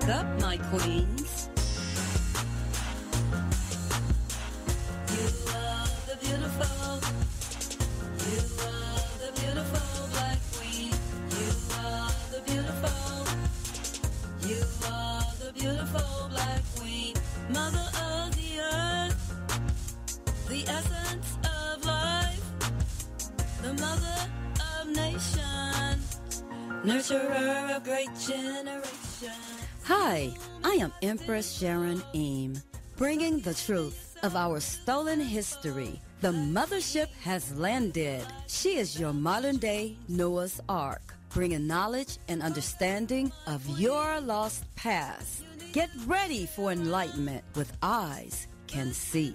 Wake up, my queens. You are the beautiful. You are the beautiful black queen. You are the beautiful. You are the beautiful black queen. Mother of the earth. The essence of life. The mother of nations. Nurturer of great generation. Hi, I am Empress Sharon Em', bringing the truth of our stolen history. The mothership has landed. She is your modern day Noah's Ark, bringing knowledge and understanding of your lost past. Get ready for enlightenment with eyes can see.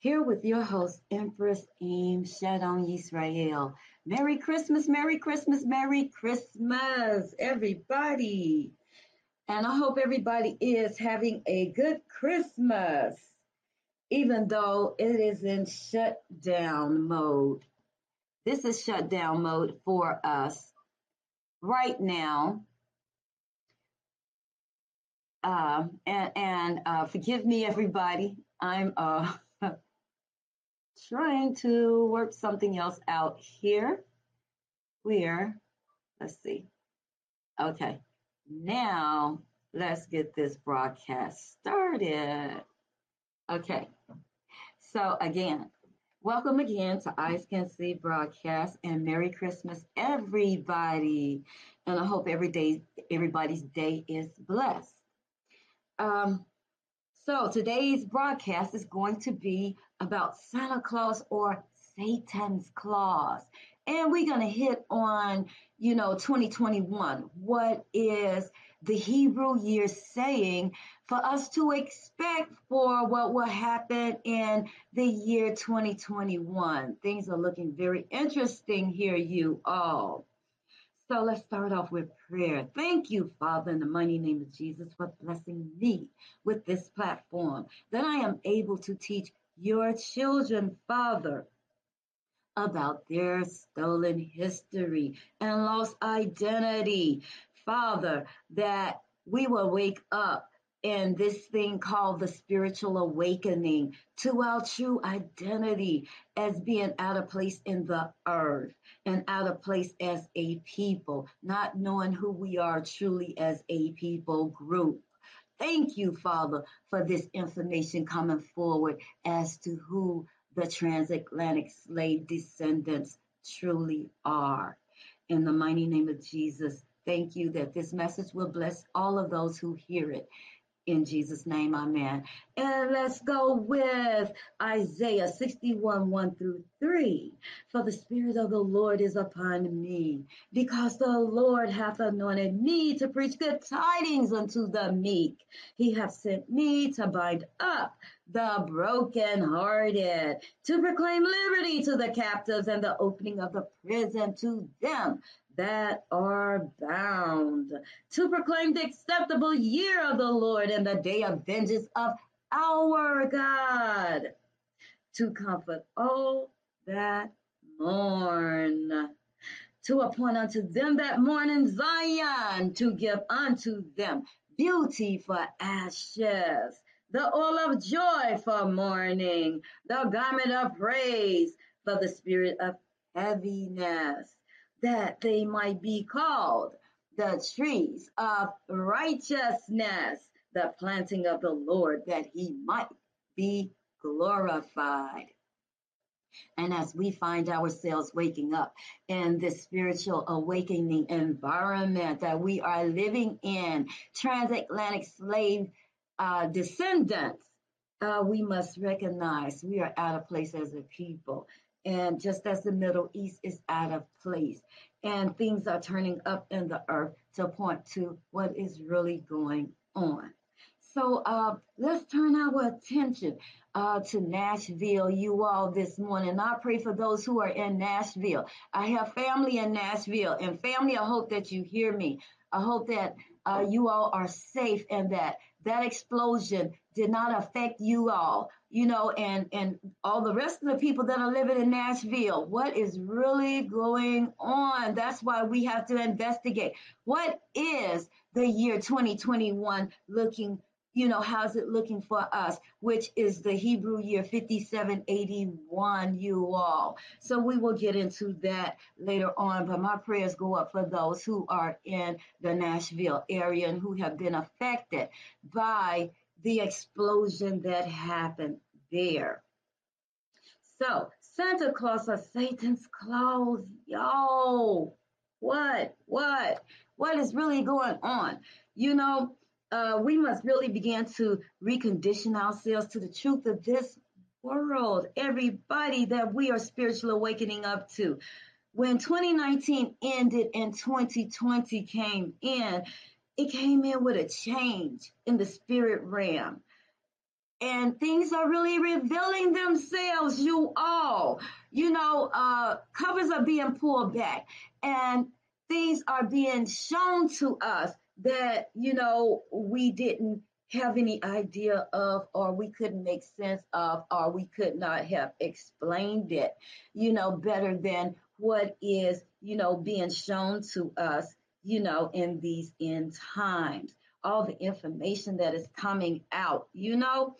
Here with your host, Empress Em' Sharon Yisrael. Merry Christmas, Merry Christmas, Merry Christmas, everybody. And I hope everybody is having a good Christmas, even though it is in shutdown mode. This is shutdown mode for us right now. Um, and and uh, forgive me, everybody. I'm uh, trying to work something else out here. Where, let's see. Okay, now let's get this broadcast started. Okay, so again, welcome again to Eyes Can See broadcast and Merry Christmas, everybody. And I hope every day, everybody's day is blessed. Um, so today's broadcast is going to be about Santa Claus or Satan's Claus. And we're going to hit on, you know, 2021. What is the Hebrew year saying for us to expect for what will happen in the year 2021? Things are looking very interesting here, you all. So let's start off with prayer. Thank you, Father, in the mighty name of Jesus, for blessing me with this platform that I am able to teach your children, Father, about their stolen history and lost identity. Father, that we will wake up in this thing called the spiritual awakening to our true identity as being out of place in the earth and out of place as a people, not knowing who we are truly as a people group. Thank you, Father, for this information coming forward as to who the transatlantic slave descendants truly are. In the mighty name of Jesus, thank you that this message will bless all of those who hear it. In Jesus' name, amen. And let's go with Isaiah 61 1 through 3. For the Spirit of the Lord is upon me, because the Lord hath anointed me to preach good tidings unto the meek. He hath sent me to bind up the brokenhearted, to proclaim liberty to the captives and the opening of the prison to them that are bound, to proclaim the acceptable year of the Lord and the day of vengeance of our God, to comfort all that mourn, to appoint unto them that mourn in Zion, to give unto them beauty for ashes, the oil of joy for mourning, the garment of praise for the spirit of heaviness that they might be called the trees of righteousness, the planting of the Lord, that he might be glorified. And as we find ourselves waking up in this spiritual awakening environment that we are living in, transatlantic slave uh, descendants, uh, we must recognize we are out of place as a people And just as the Middle East is out of place, and things are turning up in the earth to point to what is really going on. So uh, let's turn our attention uh, to Nashville, you all, this morning. I pray for those who are in Nashville. I have family in Nashville, and family, I hope that you hear me. I hope that uh, you all are safe and that that explosion did not affect you all, you know, and and all the rest of the people that are living in Nashville. What is really going on? That's why we have to investigate. What is the year 2021 looking you know, how's it looking for us, which is the Hebrew year 5781, you all. So we will get into that later on, but my prayers go up for those who are in the Nashville area and who have been affected by the explosion that happened there. So, Santa Claus or Satan's claws, yo, what, what, what is really going on? You know, uh, we must really begin to recondition ourselves to the truth of this world, everybody that we are spiritually awakening up to. When 2019 ended and 2020 came in, it came in with a change in the spirit realm. And things are really revealing themselves, you all. You know, uh, covers are being pulled back and things are being shown to us that, you know, we didn't have any idea of, or we couldn't make sense of, or we could not have explained it, you know, better than what is, you know, being shown to us, you know, in these end times. All the information that is coming out, you know.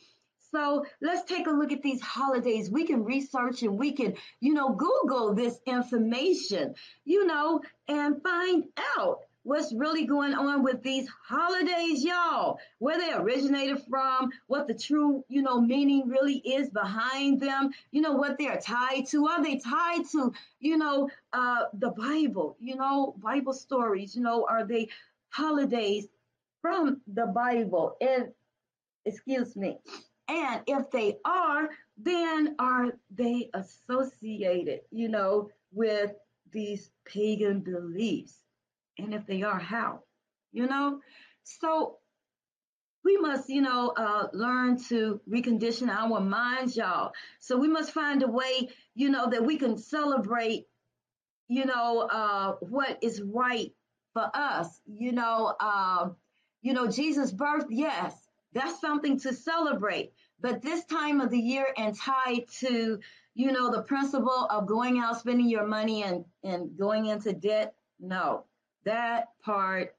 So let's take a look at these holidays. We can research and we can, you know, Google this information, you know, and find out what's really going on with these holidays, y'all, where they originated from, what the true, you know, meaning really is behind them, you know, what they're tied to. Are they tied to, you know, uh, the Bible, you know, Bible stories, you know, are they holidays from the Bible? And excuse me. And if they are, then are they associated, you know, with these pagan beliefs? And if they are, how? You know? So we must, you know, uh, learn to recondition our minds, y'all. So we must find a way, you know, that we can celebrate, you know, uh, what is right for us. You know, uh, you know, Jesus' birth, yes, that's something to celebrate. But this time of the year and tied to, you know, the principle of going out, spending your money and, and going into debt, no, that part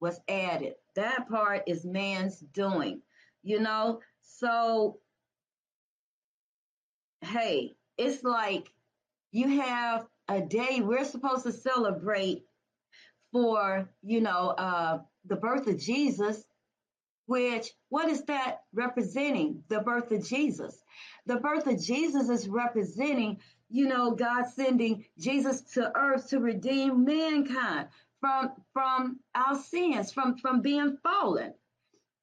was added. That part is man's doing, you know? So, hey, it's like you have a day we're supposed to celebrate for, you know, uh, the birth of Jesus, which, what is that representing? The birth of Jesus. The birth of Jesus is representing you know, God sending Jesus to earth to redeem mankind from from our sins, from from being fallen.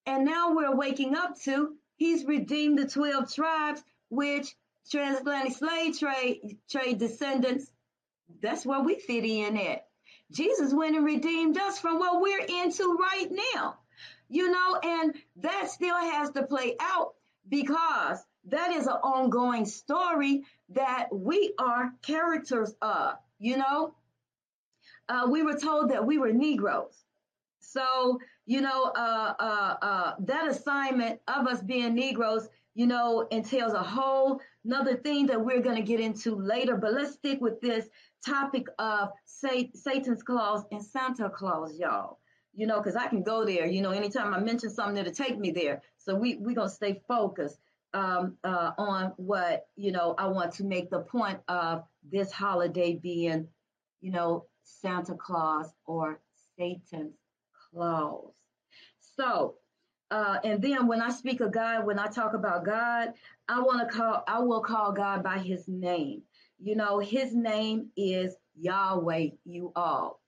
And now we're waking up to he's redeemed the 12 tribes, which transatlantic slave trade trade descendants, that's where we fit in at. Jesus went and redeemed us from what we're into right now. You know, and that still has to play out because that is an ongoing story that we are characters of, you know? Uh, we were told that we were Negroes. So, you know, uh, uh, uh, that assignment of us being Negroes, you know, entails a whole another thing that we're going to get into later. But let's stick with this topic of Satan's Claus and Santa Claus, y'all. You know, because I can go there. You know, anytime I mention something, it'll take me there. So we we gonna stay focused um, uh, on what you know I want to make the point of this holiday being, you know, Santa Claus or Satan's claws. So, uh, and then when I speak of God, when I talk about God, I want to call, I will call God by His name. You know, His name is Yahweh. You all.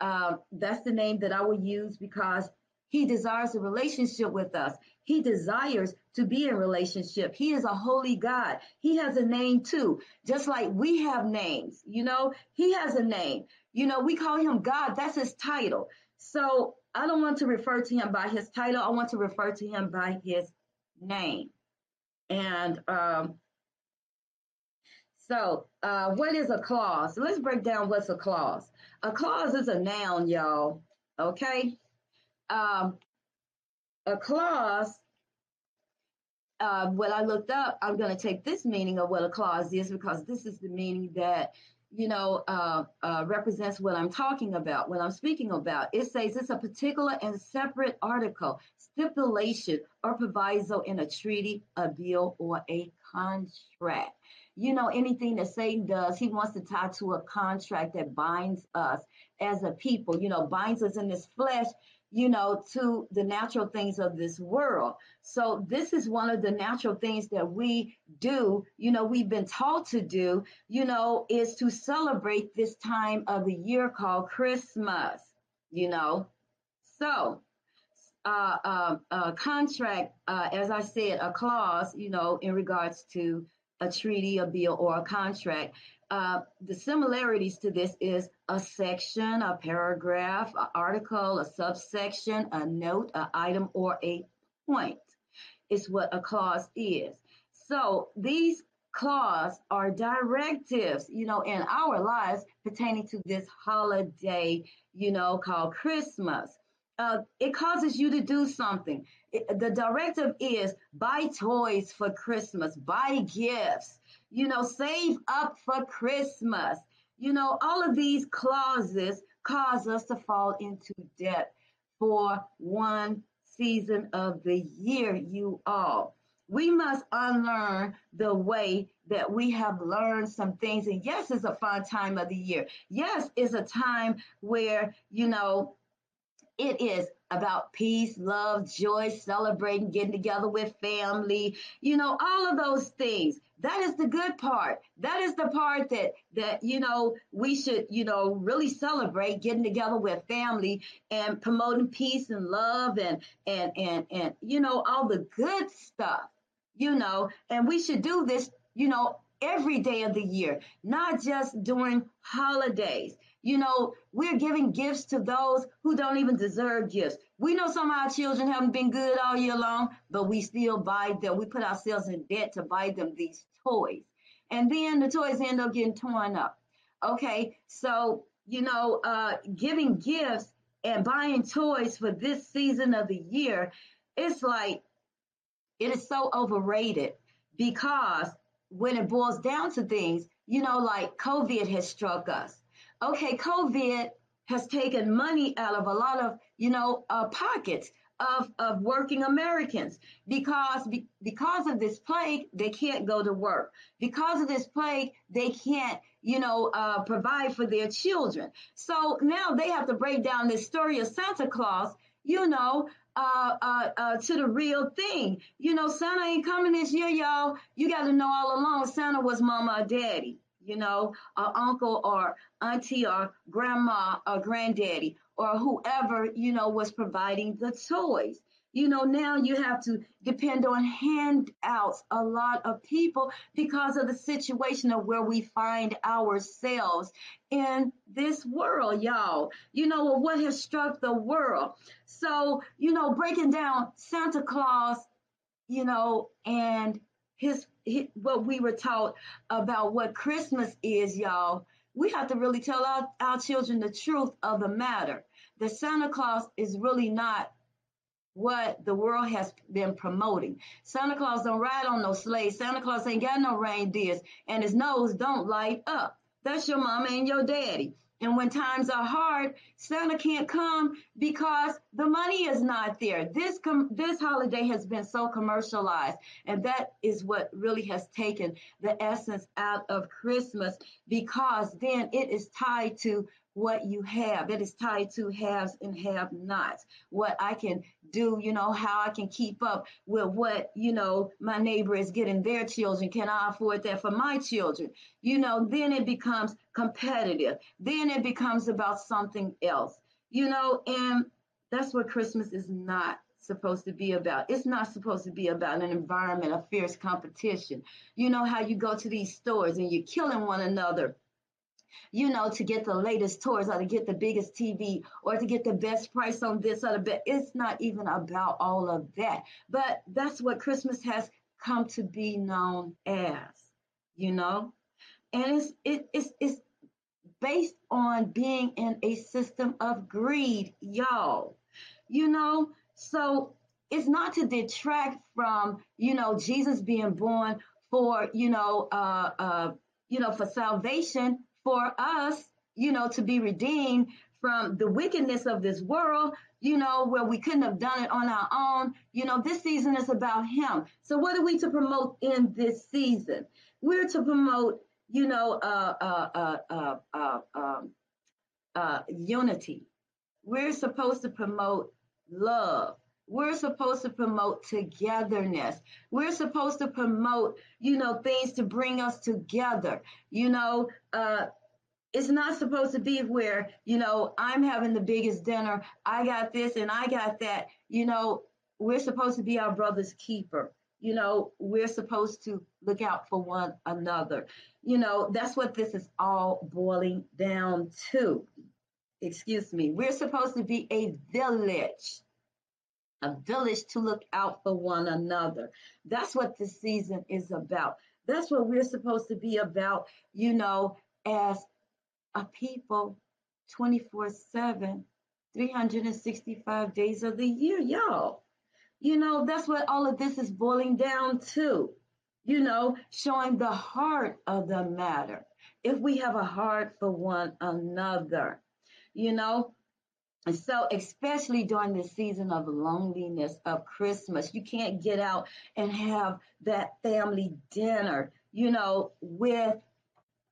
Uh, that's the name that I will use because He desires a relationship with us. He desires to be in relationship. He is a holy God. He has a name too, just like we have names. You know, he has a name. You know, we call him God. That's his title. So I don't want to refer to him by his title. I want to refer to him by his name. And um, so, uh, what is a clause? Let's break down what's a clause. A clause is a noun, y'all. Okay. Um, a clause, uh, what I looked up, I'm going to take this meaning of what a clause is because this is the meaning that, you know, uh, uh, represents what I'm talking about, what I'm speaking about. It says it's a particular and separate article, stipulation, or proviso in a treaty, a bill, or a contract. You know, anything that Satan does, he wants to tie to a contract that binds us as a people, you know, binds us in this flesh you know, to the natural things of this world. So this is one of the natural things that we do, you know, we've been taught to do, you know, is to celebrate this time of the year called Christmas, you know. So uh, uh, contract, uh, as I said, a clause, you know, in regards to a treaty, a bill, or a contract uh, the similarities to this is a section, a paragraph, an article, a subsection, a note, an item, or a point is what a clause is. So these clause are directives, you know, in our lives pertaining to this holiday, you know, called Christmas. Uh, it causes you to do something. It, the directive is buy toys for Christmas, buy gifts, you know, save up for Christmas. You know, all of these clauses cause us to fall into debt for one season of the year, you all. We must unlearn the way that we have learned some things. And yes, it's a fun time of the year. Yes, it's a time where, you know, it is about peace, love, joy, celebrating, getting together with family, you know, all of those things. That is the good part. That is the part that that you know we should, you know, really celebrate getting together with family and promoting peace and love and and and and you know all the good stuff. You know, and we should do this, you know, every day of the year, not just during holidays. You know, we're giving gifts to those who don't even deserve gifts. We know some of our children haven't been good all year long, but we still buy them. We put ourselves in debt to buy them these toys. And then the toys end up getting torn up. Okay, so, you know, uh, giving gifts and buying toys for this season of the year, it's like, it is so overrated because when it boils down to things, you know, like COVID has struck us okay, COVID has taken money out of a lot of, you know, uh, pockets of, of working Americans because be, because of this plague, they can't go to work. Because of this plague, they can't, you know, uh, provide for their children. So now they have to break down this story of Santa Claus, you know, uh, uh, uh, to the real thing. You know, Santa ain't coming this year, y'all. You got to know all along Santa was mama or daddy you know, or uncle or auntie or grandma or granddaddy or whoever, you know, was providing the toys. You know, now you have to depend on handouts, a lot of people, because of the situation of where we find ourselves in this world, y'all. You know, what has struck the world. So, you know, breaking down Santa Claus, you know, and his, what we were taught about what Christmas is, y'all. We have to really tell our, our children the truth of the matter. That Santa Claus is really not what the world has been promoting. Santa Claus don't ride on no sleigh. Santa Claus ain't got no reindeers, and his nose don't light up. That's your mama and your daddy. And when times are hard, Santa can't come because the money is not there. This com- this holiday has been so commercialized, and that is what really has taken the essence out of Christmas because then it is tied to what you have. It is tied to haves and have nots. What I can do, you know, how I can keep up with what, you know, my neighbor is getting their children. Can I afford that for my children? You know, then it becomes competitive. Then it becomes about something else, you know, and That's what Christmas is not supposed to be about. It's not supposed to be about an environment of fierce competition. You know how you go to these stores and you're killing one another you know, to get the latest toys or to get the biggest TV or to get the best price on this or the best. It's not even about all of that. But that's what Christmas has come to be known as, you know? And it's it, it's it's based on being in a system of greed, y'all. You know, so it's not to detract from, you know, Jesus being born for, you know, uh uh, you know, for salvation for us, you know, to be redeemed from the wickedness of this world, you know, where we couldn't have done it on our own. You know, this season is about Him. So, what are we to promote in this season? We're to promote, you know, uh, uh, uh, uh, uh, um, uh unity. We're supposed to promote love. We're supposed to promote togetherness. We're supposed to promote, you know, things to bring us together. You know, uh, it's not supposed to be where, you know, I'm having the biggest dinner. I got this and I got that. You know, we're supposed to be our brother's keeper. You know, we're supposed to look out for one another. You know, that's what this is all boiling down to. Excuse me. We're supposed to be a village a village to look out for one another. That's what this season is about. That's what we're supposed to be about, you know, as a people 24 7, 365 days of the year, y'all. You know, that's what all of this is boiling down to, you know, showing the heart of the matter. If we have a heart for one another, you know, so, especially during the season of loneliness of Christmas, you can't get out and have that family dinner, you know, with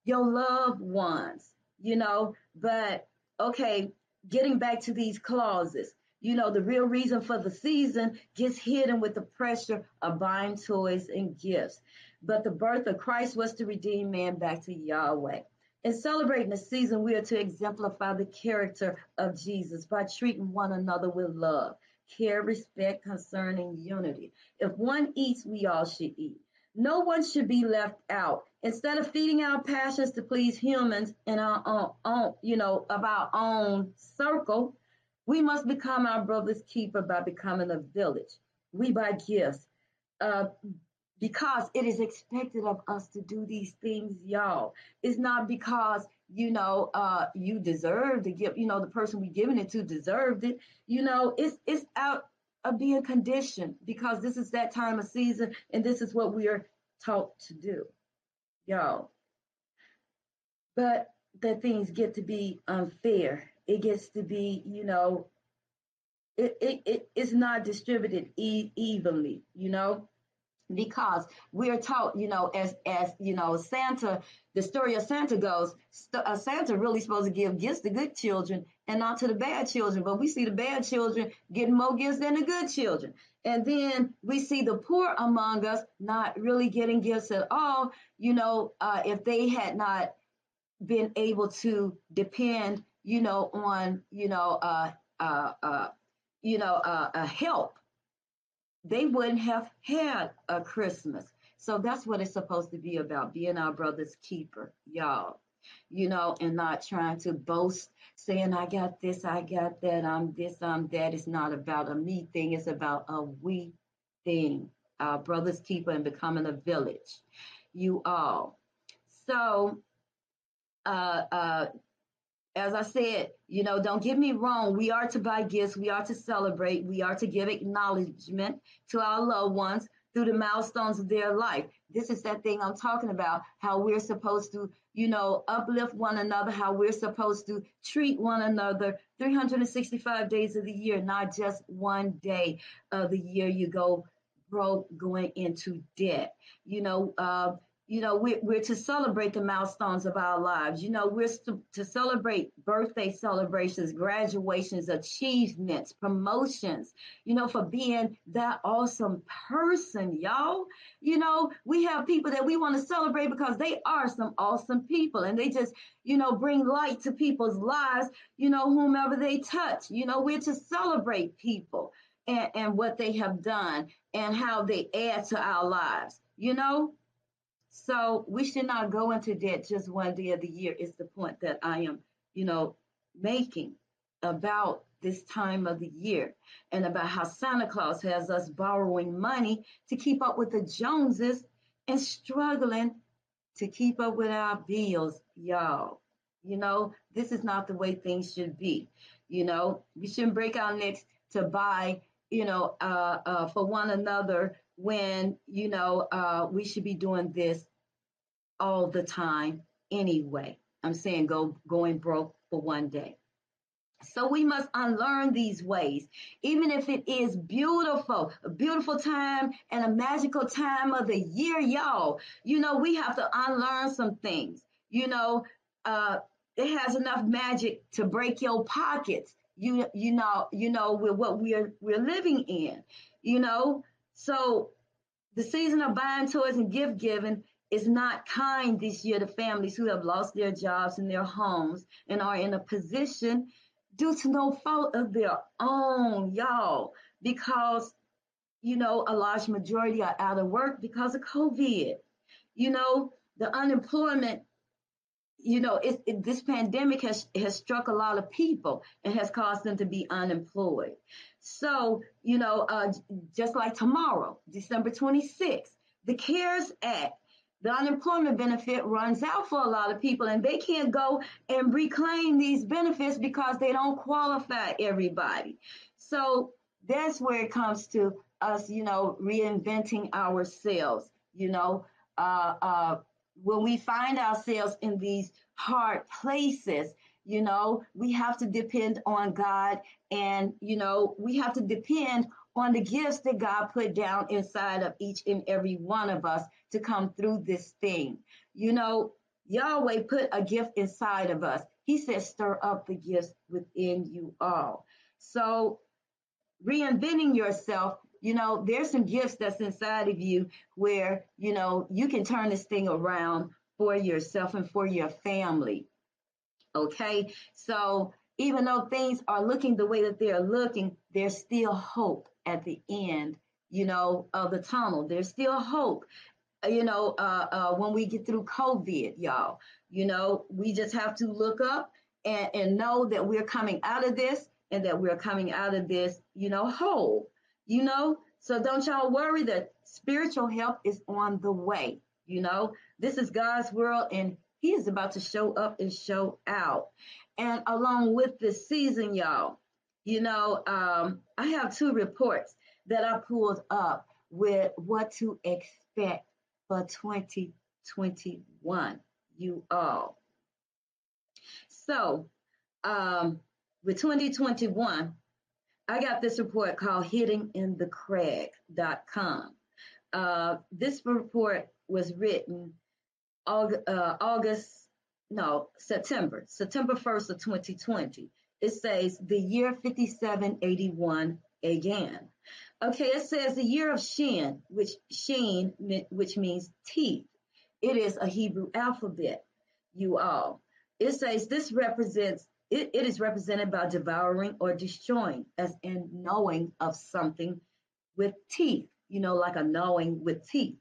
your loved ones, you know. But okay, getting back to these clauses, you know, the real reason for the season gets hidden with the pressure of buying toys and gifts. But the birth of Christ was to redeem man back to Yahweh. In celebrating the season, we are to exemplify the character of Jesus by treating one another with love, care, respect, concern, and unity. If one eats, we all should eat. No one should be left out. Instead of feeding our passions to please humans in our own, own, you know, of our own circle, we must become our brother's keeper by becoming a village. We buy gifts, uh, because it is expected of us to do these things, y'all. It's not because you know uh, you deserve to give, you know, the person we giving it to deserved it. You know, it's it's out of being conditioned because this is that time of season and this is what we are taught to do, y'all. But that things get to be unfair. It gets to be, you know, it it, it it's not distributed e- evenly, you know because we're taught, you know, as as you know, Santa, the story of Santa goes, uh, Santa really supposed to give gifts to good children and not to the bad children. But we see the bad children getting more gifts than the good children, and then we see the poor among us not really getting gifts at all. You know, uh, if they had not been able to depend, you know, on you know, uh, uh, uh you know, uh, uh help they wouldn't have had a Christmas. So that's what it's supposed to be about being our brother's keeper, y'all. You know, and not trying to boast, saying, I got this, I got that, I'm this, I'm that. It's not about a me thing, it's about a we thing. Our brother's keeper and becoming a village. You all. So, uh, uh, as I said, you know, don't get me wrong. We are to buy gifts. We are to celebrate. We are to give acknowledgement to our loved ones through the milestones of their life. This is that thing I'm talking about, how we're supposed to, you know, uplift one another, how we're supposed to treat one another 365 days of the year, not just one day of the year you go broke going into debt. You know, uh, you know we're, we're to celebrate the milestones of our lives. You know we're to, to celebrate birthday celebrations graduations achievements promotions you know for being that awesome person y'all. You know we have people that we want to celebrate because they are some awesome people and they just you know bring light to people's lives you know whomever they touch. You know we're to celebrate people and, and what they have done and how they add to our lives you know so we should not go into debt just one day of the year, is the point that I am, you know, making about this time of the year and about how Santa Claus has us borrowing money to keep up with the Joneses and struggling to keep up with our bills, y'all. You know, this is not the way things should be. You know, we shouldn't break our necks to buy, you know, uh, uh, for one another when you know uh, we should be doing this all the time anyway. I'm saying go going broke for one day. So we must unlearn these ways, even if it is beautiful, a beautiful time and a magical time of the year, y'all. You know, we have to unlearn some things. You know, uh, it has enough magic to break your pockets. You you know you know with what we're we're living in. You know, so the season of buying toys and gift giving is not kind this year to families who have lost their jobs and their homes and are in a position due to no fault of their own, y'all, because, you know, a large majority are out of work because of COVID. You know, the unemployment you know, it, it, this pandemic has has struck a lot of people and has caused them to be unemployed. So, you know, uh, just like tomorrow, December 26th, the CARES Act, the unemployment benefit runs out for a lot of people, and they can't go and reclaim these benefits because they don't qualify everybody. So that's where it comes to us, you know, reinventing ourselves. You know, uh, uh, when we find ourselves in these hard places, you know, we have to depend on God and, you know, we have to depend on the gifts that God put down inside of each and every one of us to come through this thing. You know, Yahweh put a gift inside of us. He said, stir up the gifts within you all. So, reinventing yourself, you know, there's some gifts that's inside of you where, you know, you can turn this thing around for yourself and for your family. Okay. So even though things are looking the way that they're looking, there's still hope at the end, you know, of the tunnel. There's still hope. Uh, you know, uh, uh, when we get through COVID, y'all, you know, we just have to look up and, and know that we're coming out of this and that we're coming out of this, you know, whole, you know. So don't y'all worry that spiritual help is on the way. You know, this is God's world and he is about to show up and show out. And along with this season, y'all, you know, um, I have two reports that I pulled up with what to expect for 2021, you all. So, um, with 2021, I got this report called hittinginthecrag.com. Uh, this report was written August, uh, August, no, September, September 1st of 2020. It says the year 5781 again. Okay, it says the year of Shin, which Shin, which means teeth. It is a Hebrew alphabet, you all. It says this represents, it, it is represented by devouring or destroying, as in knowing of something with teeth, you know, like a knowing with teeth.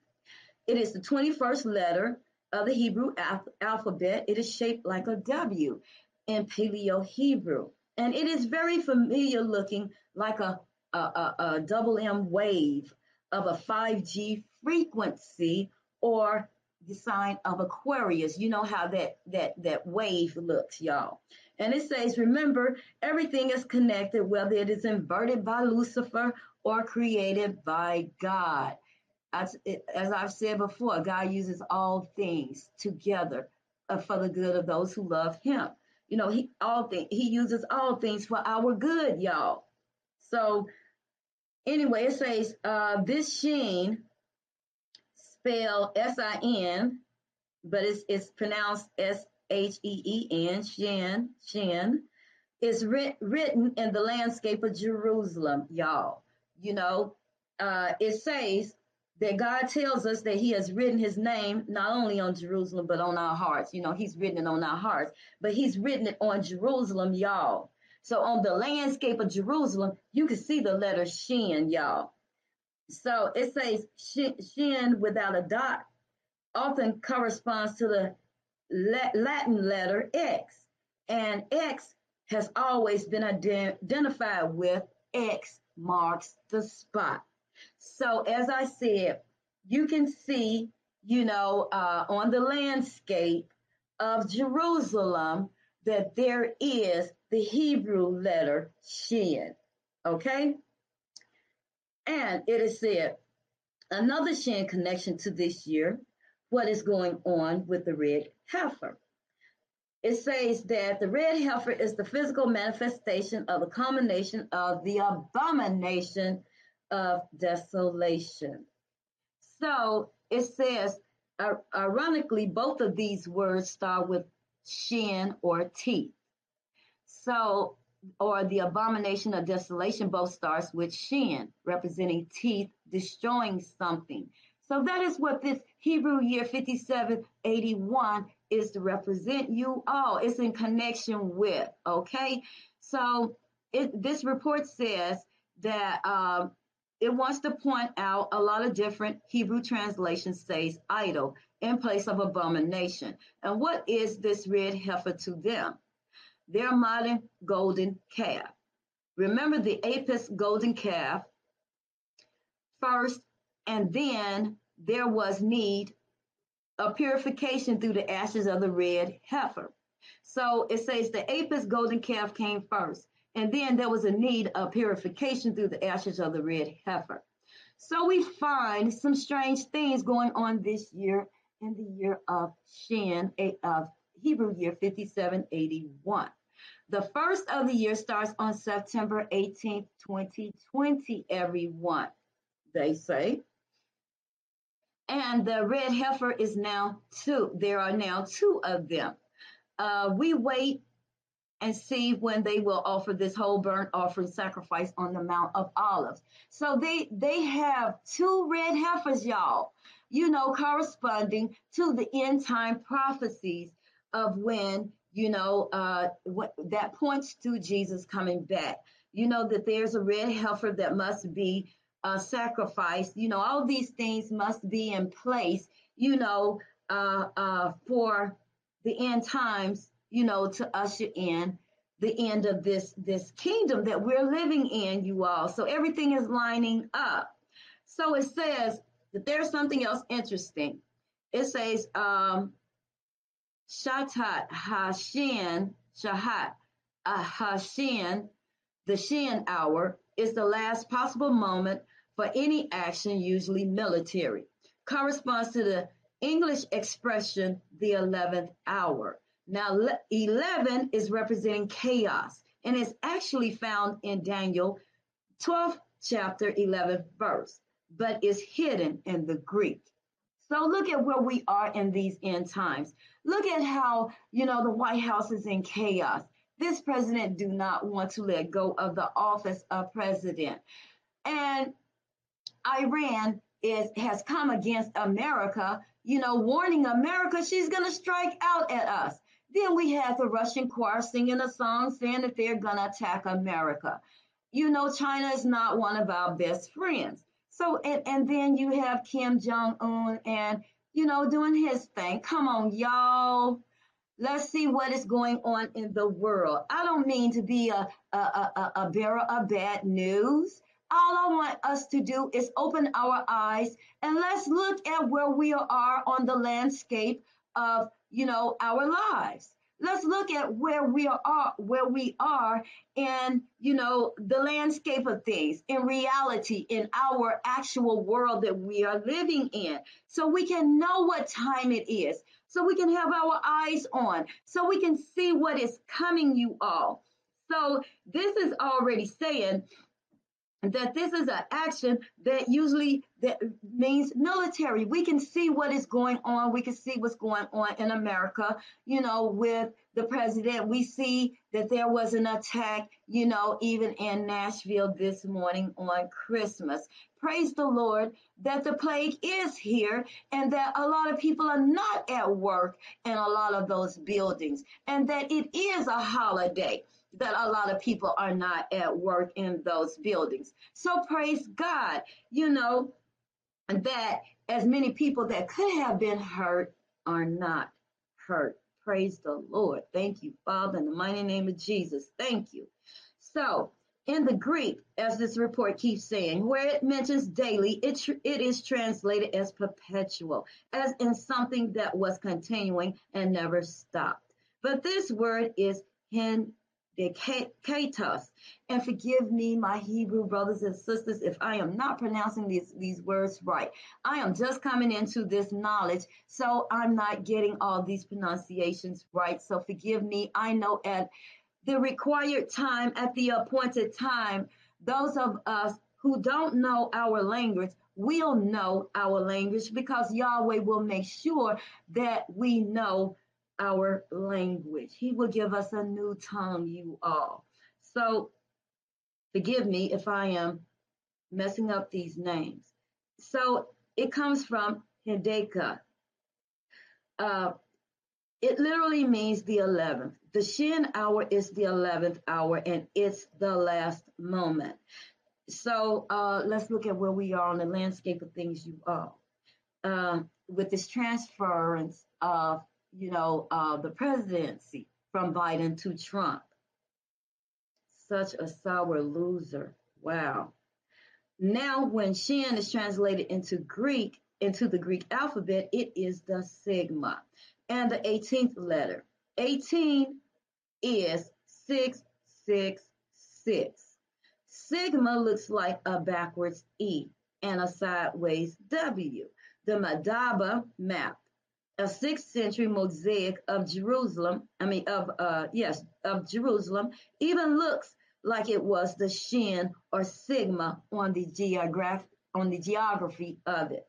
It is the 21st letter of the Hebrew alphabet. It is shaped like a W in Paleo Hebrew. And it is very familiar looking like a, a, a, a double M wave of a 5G frequency or the sign of Aquarius. You know how that that that wave looks, y'all. And it says, remember, everything is connected, whether it is inverted by Lucifer or created by God. As, as I've said before, God uses all things together uh, for the good of those who love Him. You know, He all things He uses all things for our good, y'all. So anyway, it says uh, this Shin spelled S-I-N, but it's it's pronounced S-H-E-E-N, Shin, Shin, is writ, written in the landscape of Jerusalem, y'all. You know, uh, it says that God tells us that He has written His name not only on Jerusalem, but on our hearts. You know, He's written it on our hearts, but He's written it on Jerusalem, y'all. So on the landscape of Jerusalem, you can see the letter Shin, y'all. So it says Shin without a dot often corresponds to the Latin letter X. And X has always been identified with X marks the spot. So as I said, you can see, you know, uh, on the landscape of Jerusalem that there is the Hebrew letter Shin. Okay? And it is said, another Shin connection to this year, what is going on with the red heifer. It says that the red heifer is the physical manifestation of the combination of the abomination of desolation. So it says, ironically, both of these words start with shin or teeth. So, or the abomination of desolation both starts with shin, representing teeth destroying something. So that is what this Hebrew year 5781 is to represent you all. It's in connection with, okay? So it, this report says that um, it wants to point out a lot of different Hebrew translations says idol in place of abomination. And what is this red heifer to them? Their modern golden calf. Remember the Apis golden calf first, and then there was need of purification through the ashes of the red heifer. So it says the Apis golden calf came first, and then there was a need of purification through the ashes of the red heifer. So we find some strange things going on this year in the year of Shin, eh, of Hebrew year 5781. The first of the year starts on September 18th, 2020, everyone, they say. And the red heifer is now two. There are now two of them. Uh, we wait and see when they will offer this whole burnt offering sacrifice on the Mount of Olives. So they they have two red heifers, y'all, you know, corresponding to the end time prophecies of when, you know, uh, what, that points to Jesus coming back. You know, that there's a red heifer that must be uh, sacrificed. You know, all these things must be in place, you know, uh, uh, for the end times you know, to usher in the end of this this kingdom that we're living in, you all. So everything is lining up. So it says that there's something else interesting. It says, um, Shatat Hashin, Shahat uh, Hashin, the Shin hour is the last possible moment for any action, usually military. Corresponds to the English expression, the 11th hour. Now, 11 is representing chaos and is actually found in Daniel 12th chapter 11th verse, but is hidden in the Greek. So look at where we are in these end times. Look at how, you know, the White House is in chaos. This president do not want to let go of the office of president. And Iran is has come against America, you know, warning America she's going to strike out at us. Then we have the Russian choir singing a song saying that they're going to attack America. You know, China is not one of our best friends. So, and, and then you have Kim Jong un and, you know, doing his thing. Come on, y'all. Let's see what is going on in the world. I don't mean to be a, a, a, a bearer of bad news. All I want us to do is open our eyes and let's look at where we are on the landscape of you know, our lives. Let's look at where we are, where we are in, you know, the landscape of things, in reality, in our actual world that we are living in, so we can know what time it is, so we can have our eyes on, so we can see what is coming, you all. So this is already saying that this is an action that usually that means military. We can see what is going on. We can see what's going on in America, you know, with the president. We see that there was an attack, you know, even in Nashville this morning on Christmas. Praise the Lord that the plague is here and that a lot of people are not at work in a lot of those buildings and that it is a holiday that a lot of people are not at work in those buildings. So praise God, you know, that as many people that could have been hurt are not hurt. Praise the Lord. Thank you, Father, in the mighty name of Jesus. Thank you. So, in the Greek, as this report keeps saying, where it mentions daily, it, tr- it is translated as perpetual, as in something that was continuing and never stopped. But this word is hen the katos. And forgive me, my Hebrew brothers and sisters, if I am not pronouncing these, these words right. I am just coming into this knowledge, so I'm not getting all these pronunciations right. So forgive me. I know at the required time, at the appointed time, those of us who don't know our language will know our language because Yahweh will make sure that we know our language. He will give us a new tongue, you all. So forgive me if I am messing up these names. So it comes from Hideka. Uh, it literally means the 11th. The Shin hour is the 11th hour and it's the last moment. So uh, let's look at where we are on the landscape of things you all. Um, with this transference of you know, uh, the presidency from Biden to Trump. Such a sour loser. Wow. Now, when Shin is translated into Greek, into the Greek alphabet, it is the sigma and the 18th letter. 18 is 666. Sigma looks like a backwards E and a sideways W. The Madaba map a sixth century mosaic of Jerusalem, I mean, of, uh, yes, of Jerusalem, even looks like it was the Shin or Sigma on the geograph, on the geography of it.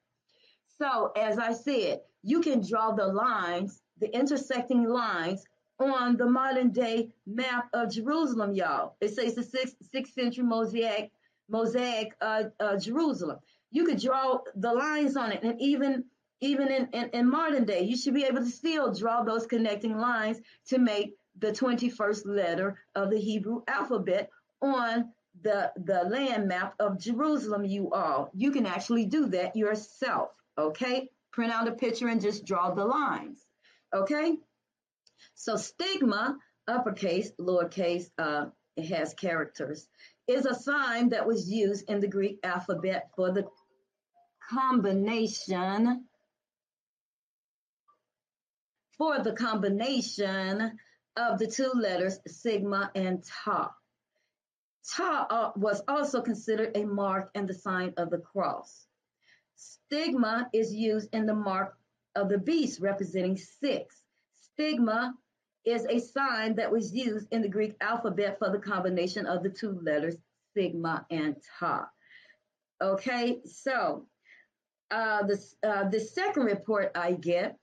So, as I said, you can draw the lines, the intersecting lines on the modern day map of Jerusalem, y'all. It says the sixth, sixth century mosaic, mosaic, uh, uh, Jerusalem. You could draw the lines on it and even even in, in, in modern day, you should be able to still draw those connecting lines to make the 21st letter of the Hebrew alphabet on the, the land map of Jerusalem, you all. You can actually do that yourself, okay? Print out a picture and just draw the lines, okay? So stigma, uppercase, lowercase, uh, it has characters, is a sign that was used in the Greek alphabet for the combination for the combination of the two letters sigma and tau. Tau uh, was also considered a mark and the sign of the cross. Stigma is used in the mark of the beast representing six. Stigma is a sign that was used in the Greek alphabet for the combination of the two letters sigma and tau. Okay, so uh, the, uh, the second report I get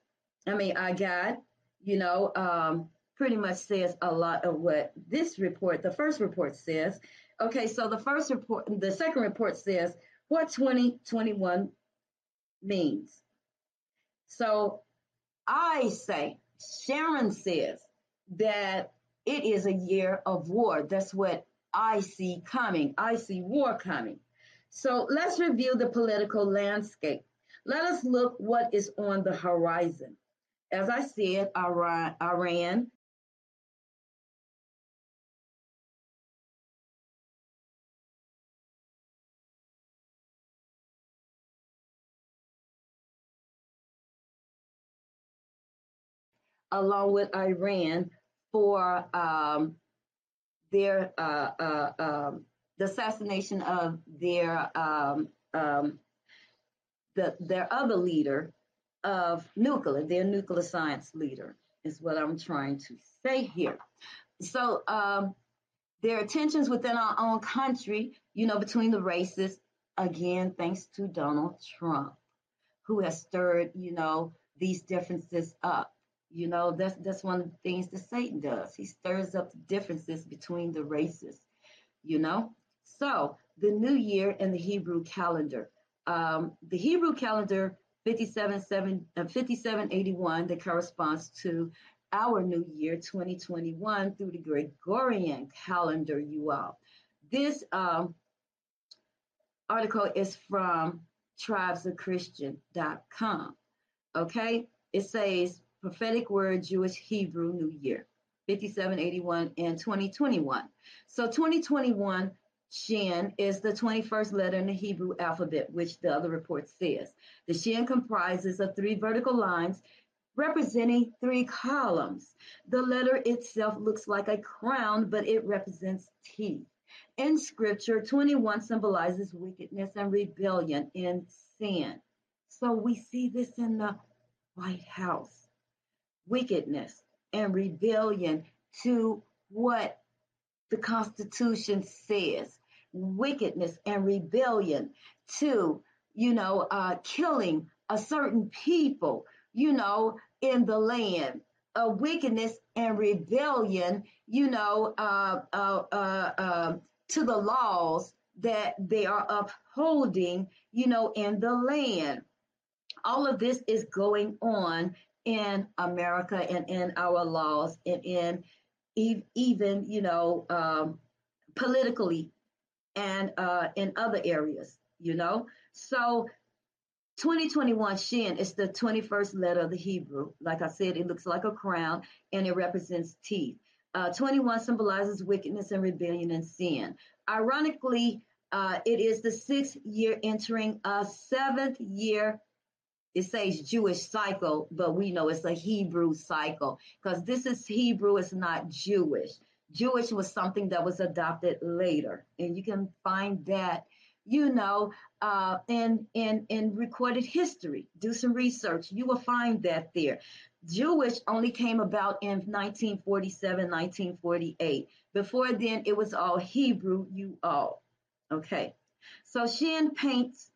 I mean, I got, you know, um, pretty much says a lot of what this report, the first report says. Okay, so the first report, the second report says what 2021 means. So I say, Sharon says that it is a year of war. That's what I see coming. I see war coming. So let's review the political landscape. Let us look what is on the horizon as I said, Iran, Iran along with Iran for um, their uh, uh, um, the assassination of their um, um the their other leader, of nuclear, their nuclear science leader, is what I'm trying to say here. So um, there are tensions within our own country you know, between the races, again, thanks to Donald Trump, who has stirred, you know, these differences up. You know, that's that's one of the things that Satan does. He stirs up the differences between the races, you know. So the new year and the Hebrew calendar. Um, the Hebrew calendar 57, uh, 5781 that corresponds to our new year 2021 through the Gregorian calendar, you all. This um, article is from tribesofchristian.com. Okay, it says prophetic word Jewish Hebrew New Year 5781 and 2021. So 2021 Shin is the 21st letter in the Hebrew alphabet, which the other report says. The Shin comprises of three vertical lines representing three columns. The letter itself looks like a crown, but it represents teeth. In scripture, 21 symbolizes wickedness and rebellion in sin. So we see this in the White House wickedness and rebellion to what the Constitution says wickedness and rebellion to, you know, uh, killing a certain people, you know, in the land. A wickedness and rebellion, you know, uh, uh, uh, um, to the laws that they are upholding, you know, in the land. All of this is going on in America and in our laws and in even, you know, um, politically and uh, in other areas, you know. So 2021 Shin is the 21st letter of the Hebrew. Like I said, it looks like a crown and it represents teeth. Uh, 21 symbolizes wickedness and rebellion and sin. Ironically, uh, it is the sixth year entering a seventh year. It says Jewish cycle, but we know it's a Hebrew cycle because this is Hebrew, it's not Jewish. Jewish was something that was adopted later, and you can find that, you know, uh, in in in recorded history. Do some research; you will find that there. Jewish only came about in 1947, 1948. Before then, it was all Hebrew. You all, okay. So Shin paints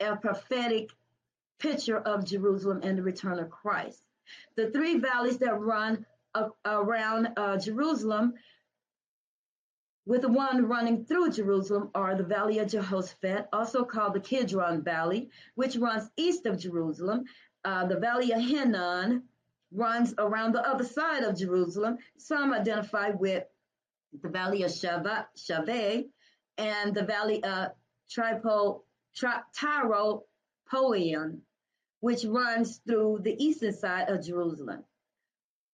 a prophetic picture of Jerusalem and the return of Christ. The three valleys that run around uh, Jerusalem, with the one running through Jerusalem, are the Valley of Jehoshaphat, also called the Kidron Valley, which runs east of Jerusalem. Uh, the Valley of Hinnom runs around the other side of Jerusalem. Some identify with the Valley of Shaveh and the Valley of Tripo, Tri, Tyro which runs through the eastern side of Jerusalem.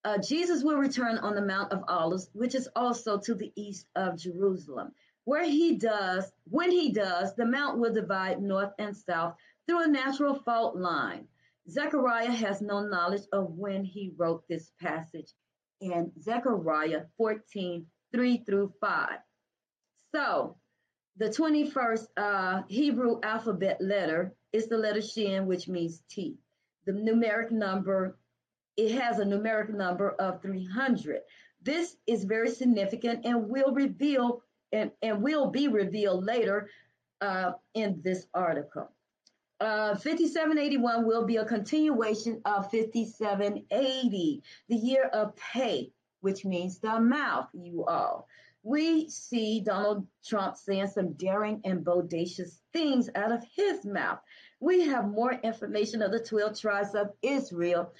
Uh, Jesus will return on the Mount of Olives, which is also to the east of Jerusalem. Where he does, when he does, the mount will divide north and south through a natural fault line. Zechariah has no knowledge of when he wrote this passage in Zechariah 14, 3 through 5. So, the 21st uh, Hebrew alphabet letter is the letter Shin, which means T. The numeric number it has a numeric number of 300. This is very significant and will reveal and, and will be revealed later uh, in this article. Uh, 5781 will be a continuation of 5780, the year of pay, which means the mouth, you all. We see Donald Trump saying some daring and bodacious things out of his mouth. We have more information of the 12 tribes of Israel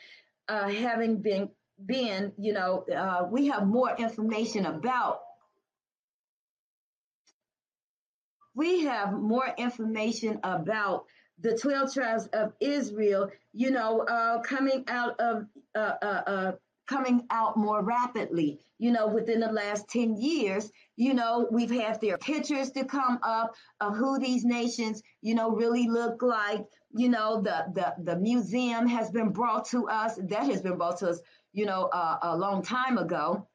uh, having been been, you know, uh, we have more information about. We have more information about the 12 tribes of Israel, you know, uh, coming out of uh, uh, uh, coming out more rapidly. You know, within the last 10 years, you know, we've had their pictures to come up of who these nations, you know, really look like. You know, the the the museum has been brought to us. That has been brought to us, you know, uh, a long time ago.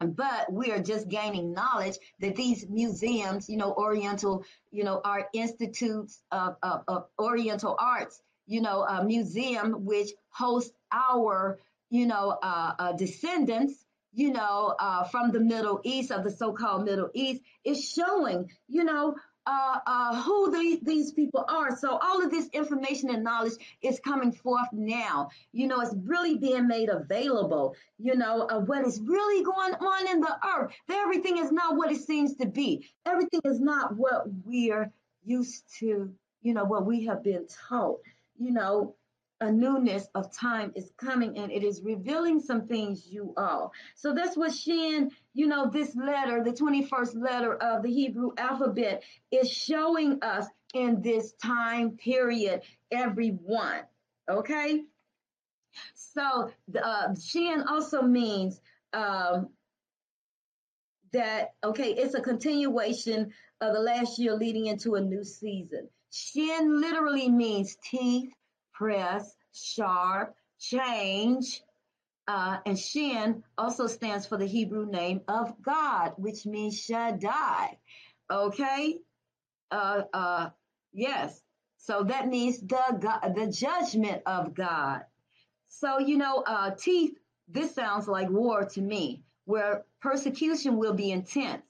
But we are just gaining knowledge that these museums, you know, Oriental, you know, art institutes of, of, of Oriental arts, you know, a museum which hosts our you know, uh, uh, descendants, you know, uh, from the Middle East, of the so called Middle East, is showing, you know, uh, uh, who they, these people are. So all of this information and knowledge is coming forth now. You know, it's really being made available. You know, uh, what is really going on in the earth. Everything is not what it seems to be. Everything is not what we're used to. You know, what we have been taught. You know, a newness of time is coming and it is revealing some things you all. So that's what Shin, you know, this letter, the 21st letter of the Hebrew alphabet is showing us in this time period, everyone. Okay. So uh, Shin also means um, that, okay, it's a continuation of the last year leading into a new season. Shin literally means teeth, press, sharp, change. Uh, and Shin also stands for the Hebrew name of God, which means Shaddai. Okay? Uh, uh, yes. So that means the God, the judgment of God. So, you know, uh, teeth, this sounds like war to me, where persecution will be intense.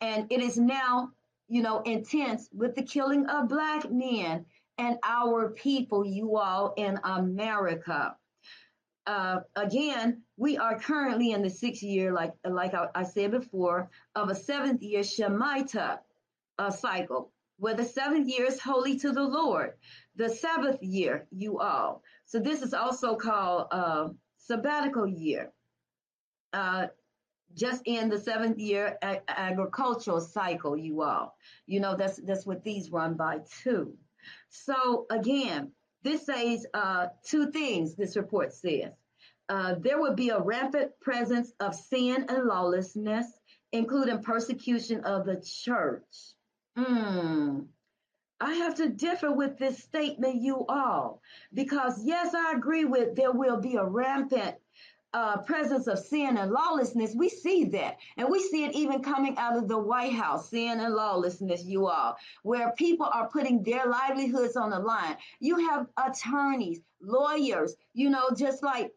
And it is now, you know, intense with the killing of black men and our people, you all in America. Uh, again, we are currently in the sixth year, like like I, I said before, of a seventh year Shemitah uh, cycle, where the seventh year is holy to the Lord. The Sabbath year, you all. So this is also called uh, sabbatical year. Uh, just in the seventh year ag- agricultural cycle, you all. You know that's that's what these run by too. So again, this says uh, two things, this report says. Uh, there will be a rampant presence of sin and lawlessness, including persecution of the church. Mm. I have to differ with this statement, you all, because yes, I agree with there will be a rampant uh, presence of sin and lawlessness, we see that. And we see it even coming out of the White House, sin and lawlessness, you all, where people are putting their livelihoods on the line. You have attorneys, lawyers, you know, just like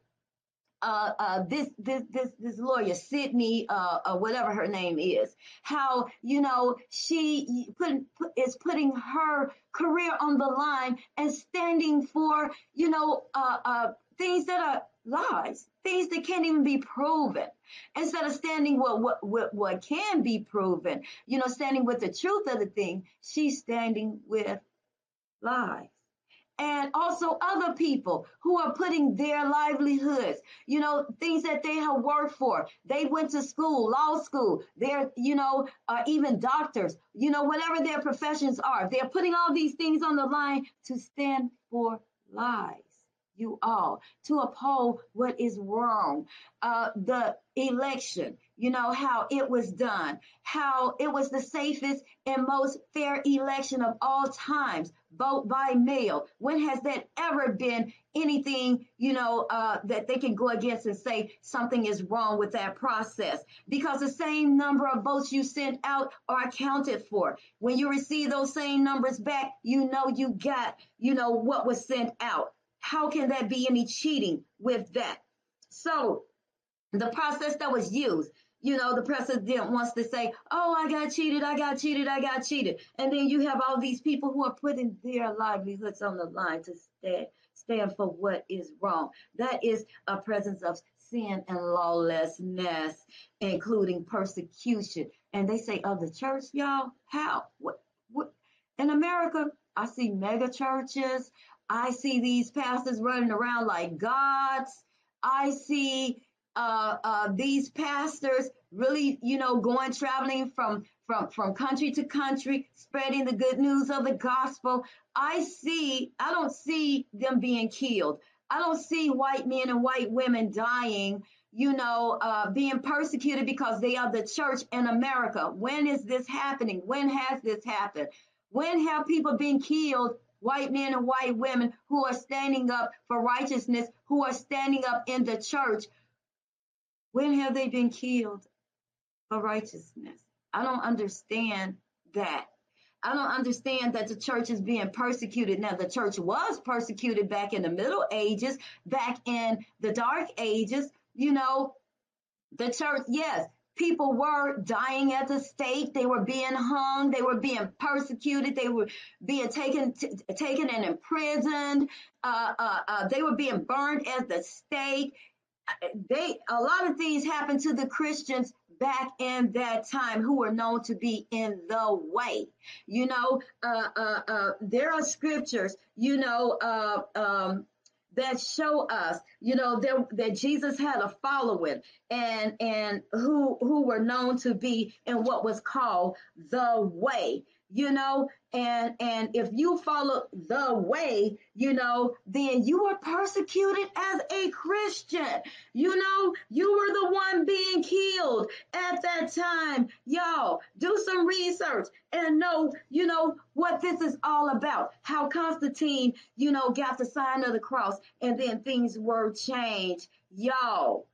uh, uh, this this this this lawyer Sydney, uh, uh, whatever her name is, how you know she put, put, is putting her career on the line and standing for you know uh, uh, things that are lies, things that can't even be proven. Instead of standing with what, what, what can be proven, you know, standing with the truth of the thing, she's standing with lies. And also other people who are putting their livelihoods, you know, things that they have worked for. They went to school, law school. They're, you know, uh, even doctors, you know, whatever their professions are. They're putting all these things on the line to stand for lies you all to uphold what is wrong. Uh, the election, you know, how it was done, how it was the safest and most fair election of all times, vote by mail. When has that ever been anything, you know, uh, that they can go against and say something is wrong with that process? Because the same number of votes you sent out are accounted for. When you receive those same numbers back, you know you got, you know, what was sent out. How can there be any cheating with that? So the process that was used, you know, the president wants to say, oh, I got cheated, I got cheated, I got cheated. And then you have all these people who are putting their livelihoods on the line to stand, stand for what is wrong. That is a presence of sin and lawlessness, including persecution. And they say, of the church, y'all, how? What? What? In America, I see mega churches. I see these pastors running around like gods. I see uh, uh, these pastors really, you know, going traveling from from from country to country, spreading the good news of the gospel. I see, I don't see them being killed. I don't see white men and white women dying, you know, uh, being persecuted because they are the church in America. When is this happening? When has this happened? When have people been killed white men and white women who are standing up for righteousness, who are standing up in the church. When have they been killed for righteousness? I don't understand that. I don't understand that the church is being persecuted. Now, the church was persecuted back in the Middle Ages, back in the Dark Ages, you know, The church, yes, people were dying at the stake. They were being hung. They were being persecuted. They were being taken, t- taken and imprisoned. Uh, uh, uh, they were being burned at the stake. They, a lot of things happened to the Christians back in that time who were known to be in the way. You know, uh, uh, uh, there are scriptures, you know, um, that show us, you know, that, Jesus had a following and and who who were known to be in what was called the way you know and and if you follow the way you know then you were persecuted as a christian. You know you were the one being killed at that time. Y'all do some research and know you know what this is all about. How constantine you know got the sign of the cross and then things were changed. Y'all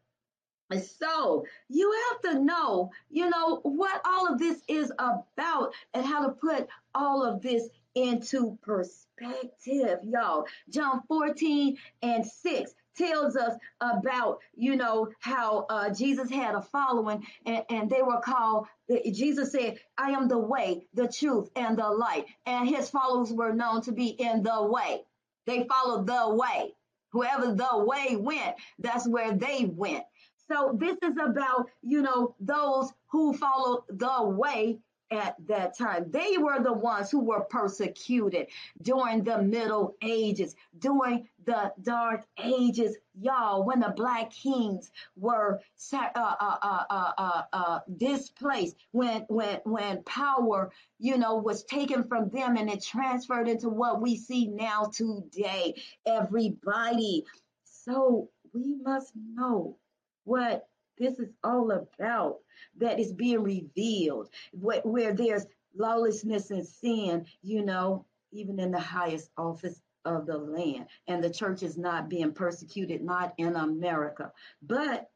so you have to know, you know, what all of this is about and how to put all of this into perspective, y'all. John 14 and 6 tells us about, you know, how uh, Jesus had a following and, and they were called, Jesus said, I am the way, the truth, and the light. And his followers were known to be in the way. They followed the way. Whoever the way went, that's where they went. So this is about, you know, those who followed the way at that time. They were the ones who were persecuted during the Middle Ages, during the Dark Ages, y'all, when the Black Kings were uh, uh, uh, uh, uh, uh displaced, when when when power, you know, was taken from them and it transferred into what we see now today. Everybody, so we must know what this is all about that is being revealed where, where there's lawlessness and sin you know even in the highest office of the land. And the church is not being persecuted not in america. But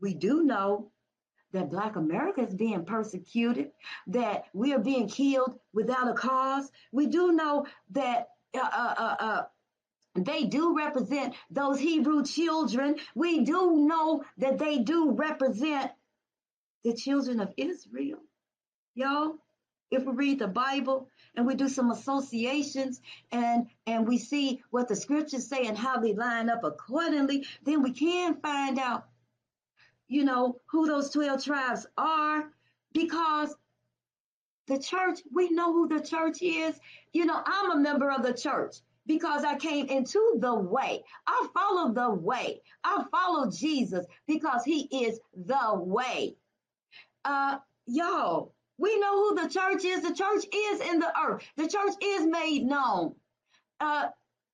we do know that black america is being persecuted that we are being killed without a cause. We do know that uh, uh, uh, uh they do represent those Hebrew children. We do know that they do represent the children of Israel. Y'all, if we read the Bible and we do some associations and and we see what the scriptures say and how they line up accordingly, then we can find out, you know, who those 12 tribes are because the church, we know who the church is. You know, I'm a member of the church because I came into the way. I follow the way. I follow Jesus because he is the way. Uh, y'all, we know who the church is. The church is in the earth. The church is made known. Uh,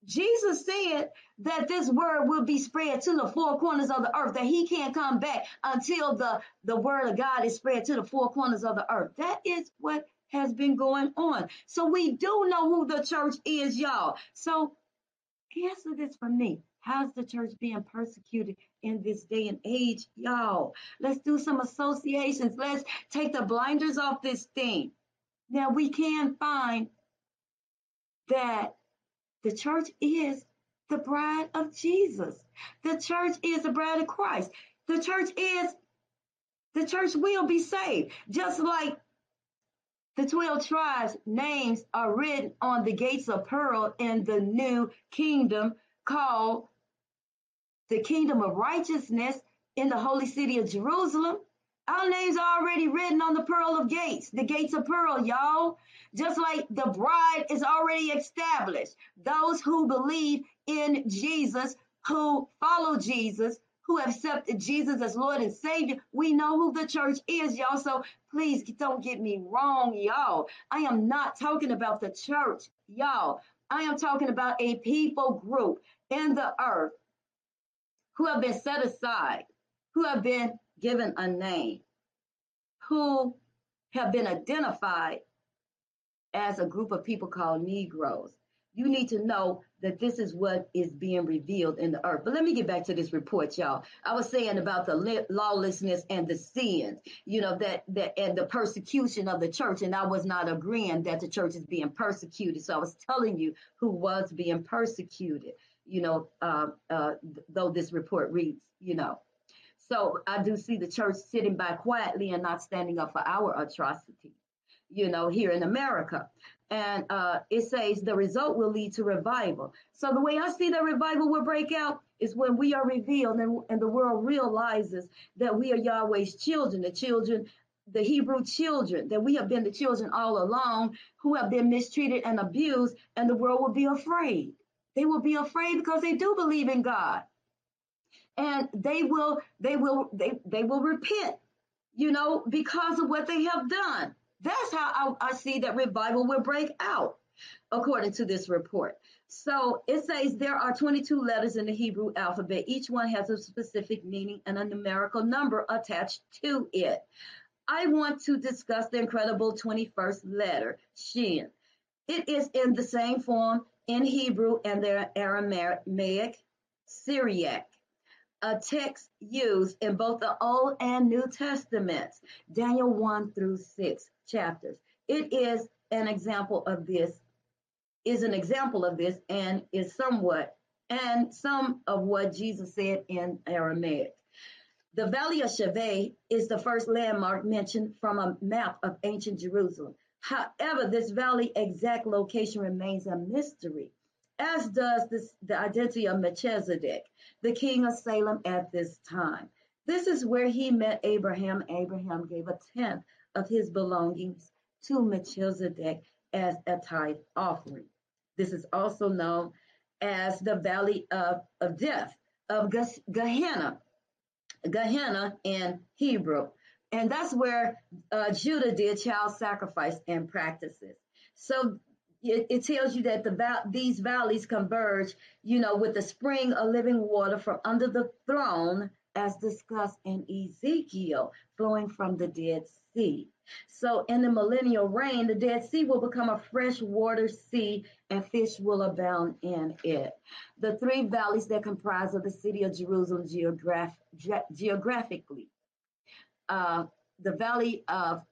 Jesus said that this word will be spread to the four corners of the earth, that he can't come back until the, the word of God is spread to the four corners of the earth. That is what has been going on. So we do know who the church is, y'all. So answer this for me. How's the church being persecuted in this day and age, y'all? Let's do some associations. Let's take the blinders off this thing. Now we can find that the church is the bride of Jesus. The church is the bride of Christ. The church is, the church will be saved. Just like the 12 tribes' names are written on the gates of pearl in the new kingdom called the kingdom of righteousness in the holy city of Jerusalem. Our names are already written on the pearl of gates, the gates of pearl, y'all. Just like the bride is already established. Those who believe in Jesus, who follow Jesus, who have accepted Jesus as Lord and Savior, we know who the church is, y'all. So please don't get me wrong, y'all. I am not talking about the church, y'all. I am talking about a people group in the earth who have been set aside, who have been given a name, who have been identified as a group of people called Negroes you need to know that this is what is being revealed in the earth. But let me get back to this report, y'all. I was saying about the lawlessness and the sins, you know, that that and the persecution of the church, and I was not agreeing that the church is being persecuted. So I was telling you who was being persecuted, you know, uh, uh, though this report reads, you know. So I do see the church sitting by quietly and not standing up for our atrocities, you know, here in America. And uh, it says the result will lead to revival. So the way I see that revival will break out is when we are revealed and, and the world realizes that we are Yahweh's children, the children, the Hebrew children, that we have been the children all along who have been mistreated and abused, and the world will be afraid. They will be afraid because they do believe in God. And they will, they will, they, they will repent, you know, because of what they have done. That's how I, I see that revival will break out, according to this report. So it says there are 22 letters in the Hebrew alphabet. Each one has a specific meaning and a numerical number attached to it. I want to discuss the incredible 21st letter, Shin. It is in the same form in Hebrew and the Aramaic, Syriac, a text used in both the Old and New Testaments, Daniel 1 through 6 chapters. It is an example of this is an example of this and is somewhat and some of what Jesus said in Aramaic. The Valley of Shaveh is the first landmark mentioned from a map of ancient Jerusalem. However, this valley exact location remains a mystery, as does this, the identity of Melchizedek, the king of Salem at this time. This is where he met Abraham. Abraham gave a tenth of his belongings to Melchizedek as a tithe offering. This is also known as the Valley of, of Death, of Gehenna, Gehenna in Hebrew. And that's where uh, Judah did child sacrifice and practices. So it, it tells you that the these valleys converge, you know, with the spring of living water from under the throne, as discussed in Ezekiel, flowing from the Dead Sea. So in the millennial reign, the Dead Sea will become a freshwater sea and fish will abound in it. The three valleys that comprise of the city of Jerusalem geograph- ge- geographically. Uh, the valley of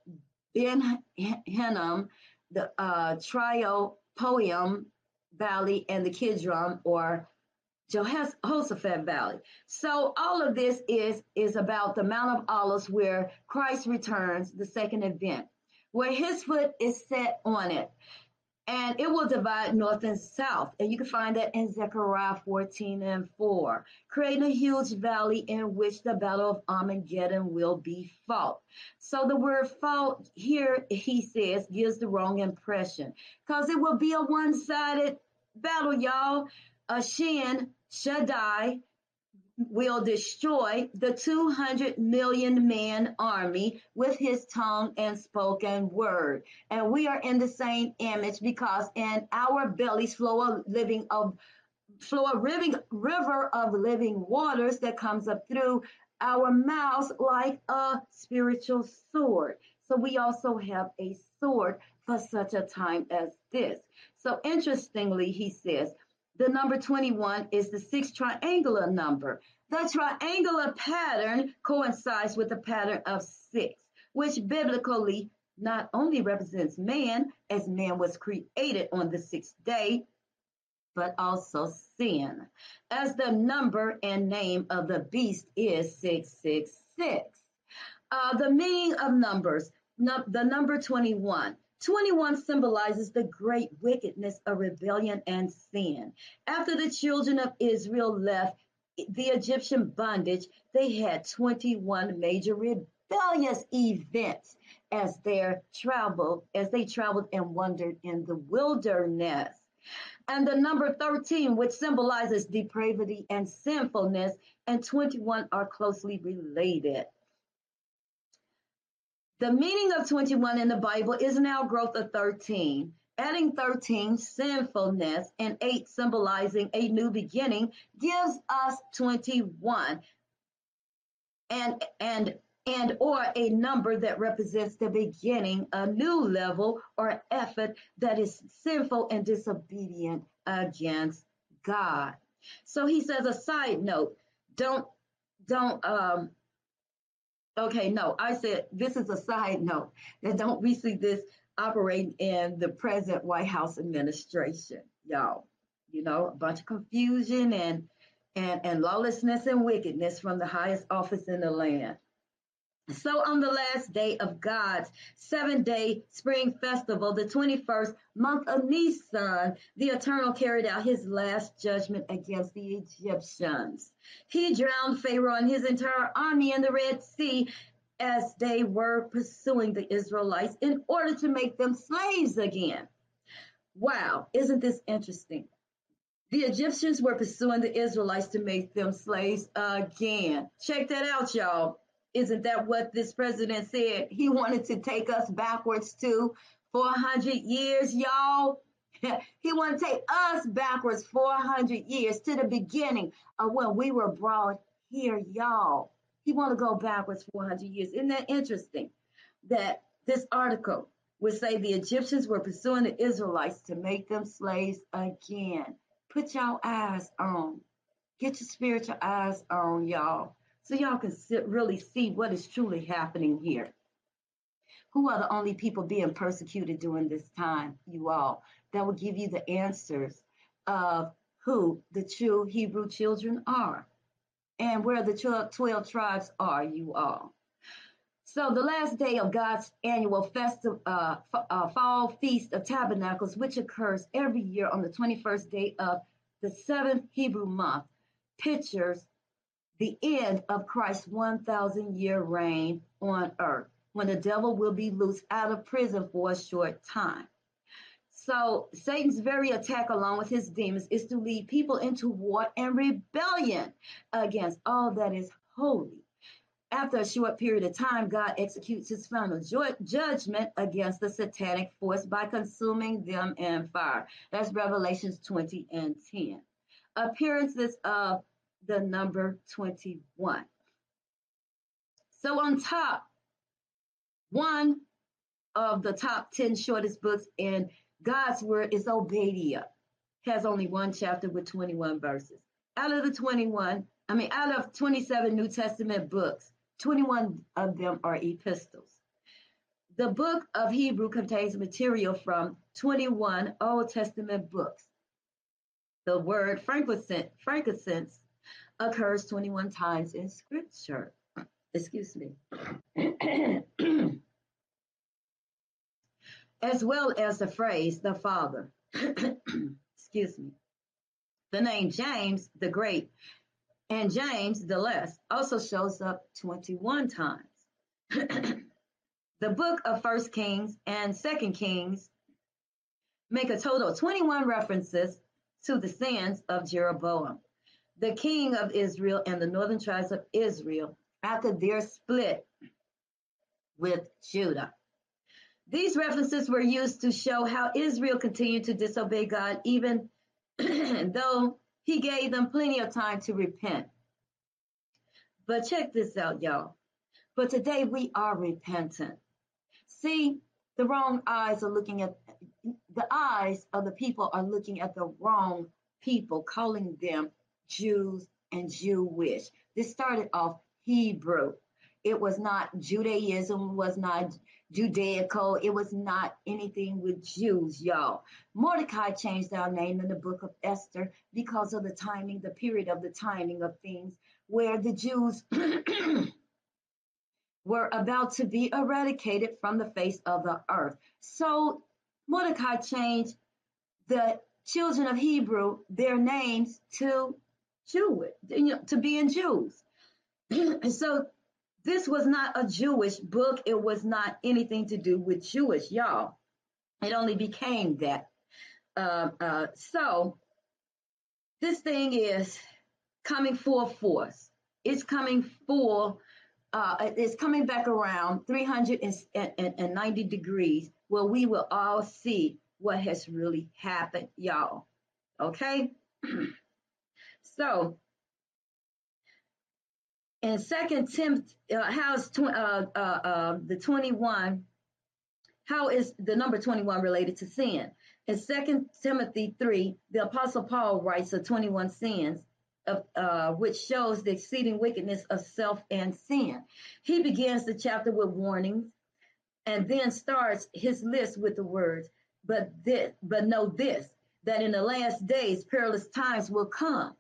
Ben Hinnom, the uh, Triopoeum Valley, and the Kidron or Jehoshaphat Valley. So all of this is is about the Mount of Olives where Christ returns, the second event, where his foot is set on it. And it will divide north and south. And you can find that in Zechariah 14 and 4, creating a huge valley in which the battle of Armageddon will be fought. So the word fought here, he says, gives the wrong impression because it will be a one sided battle, y'all. A shin Shaddai will destroy the 200 million man army with his tongue and spoken word. And we are in the same image because in our bellies flow a living of flow a living river of living waters that comes up through our mouths like a spiritual sword. So we also have a sword for such a time as this. So interestingly, he says, the number 21 is the six triangular number. The triangular pattern coincides with the pattern of six, which biblically not only represents man, as man was created on the sixth day, but also sin, as the number and name of the beast is 666. Uh, the meaning of numbers, no, the number 21 21 symbolizes the great wickedness of rebellion and sin. After the children of Israel left the Egyptian bondage, they had 21 major rebellious events as their travel, as they traveled and wandered in the wilderness. And the number 13, which symbolizes depravity and sinfulness, and 21 are closely related. The meaning of 21 in the Bible is an outgrowth of 13. Adding 13, sinfulness, and 8, symbolizing a new beginning, gives us 21. And, and, and or a number that represents the beginning, a new level or effort that is sinful and disobedient against God. So he says a side note, don't don't um Okay, no, I said this is a side note that don't we see this operating in the present White House administration, y'all. You know, a bunch of confusion and and, and lawlessness and wickedness from the highest office in the land. So on the last day of God's seven day spring festival, the 21st month of Nisan, the Eternal carried out his last judgment against the Egyptians. He drowned Pharaoh and his entire army in the Red Sea as they were pursuing the Israelites in order to make them slaves again. Wow, isn't this interesting? The Egyptians were pursuing the Israelites to make them slaves again. Check that out, y'all. Isn't that what this president said? He wanted to take us backwards to 400 years, y'all. he wanted to take us backwards 400 years to the beginning of when we were brought here, y'all. He want to go backwards 400 years. Isn't that interesting? That this article would say the Egyptians were pursuing the Israelites to make them slaves again. Put your eyes on. Get your spiritual eyes on, y'all, so y'all can sit, really see what is truly happening here. Who are the only people being persecuted during this time? You all. That will give you the answers of who the true Hebrew children are and where the 12 tribes are, you all. So the last day of God's annual festival, uh, uh, fall feast of tabernacles, which occurs every year on the 21st day of the seventh Hebrew month, pictures the end of Christ's 1,000 year reign on earth, when the devil will be loosed out of prison for a short time. So Satan's very attack, along with his demons, is to lead people into war and rebellion against all that is holy. After a short period of time, God executes his final ju- judgment against the satanic force by consuming them in fire. That's Revelations 20 and 10. Appearances of the number 21. So on top, one of the top 10 shortest books in God's word is Obadiah. Has only one chapter with 21 verses. Out of the 21, I mean, out of 27 New Testament books, 21 of them are epistles. The book of Hebrew contains material from 21 Old Testament books. The word frankincense, frankincense occurs 21 times in scripture. Excuse me. as well as the phrase the Father. Excuse me. The name James the Great and James the Less also shows up 21 times. the book of First Kings and Second Kings make a total of 21 references to the sins of Jeroboam, the king of Israel and the northern tribes of Israel after their split with Judah. These references were used to show how Israel continued to disobey God even though he gave them plenty of time to repent. But check this out, y'all. But today we are repentant. See, the wrong eyes are looking at the eyes of the people are looking at the wrong people, calling them Jews and Jewish. This started off Hebrew. It was not Judaism, was not Judaico. It was not anything with Jews, y'all. Mordecai changed our name in the book of Esther because of the timing, the period of the timing of things where the Jews were about to be eradicated from the face of the earth. So Mordecai changed the children of Hebrew their names to Jewish, to being Jews. so this was not a Jewish book. It was not anything to do with Jewish, y'all. It only became that. Uh, uh, so this thing is coming full force. It's coming full. Uh, it's coming back around 390 degrees where we will all see what has really happened, y'all. Okay? so in Second Timothy, uh, how's tw- uh, uh, uh, the 21? How is the number 21 related to sin? In Second Timothy 3, the Apostle Paul writes of 21 sins, of, uh, which shows the exceeding wickedness of self and sin. He begins the chapter with warnings and then starts his list with the words, but this, but know this, that in the last days perilous times will come.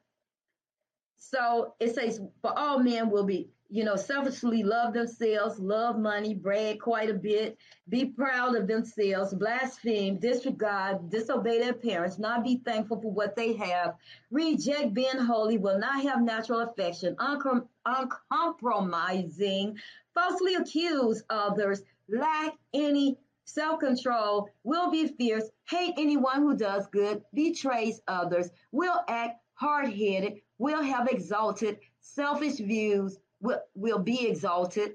So it says, for all men will be, you know, selfishly love themselves, love money, brag quite a bit, be proud of themselves, blaspheme, disregard, disobey their parents, not be thankful for what they have, reject being holy, will not have natural affection, uncom- uncompromising, falsely accuse others, lack any self control, will be fierce, hate anyone who does good, betrays others, will act hard headed, will have exalted, selfish views, will, will be exalted,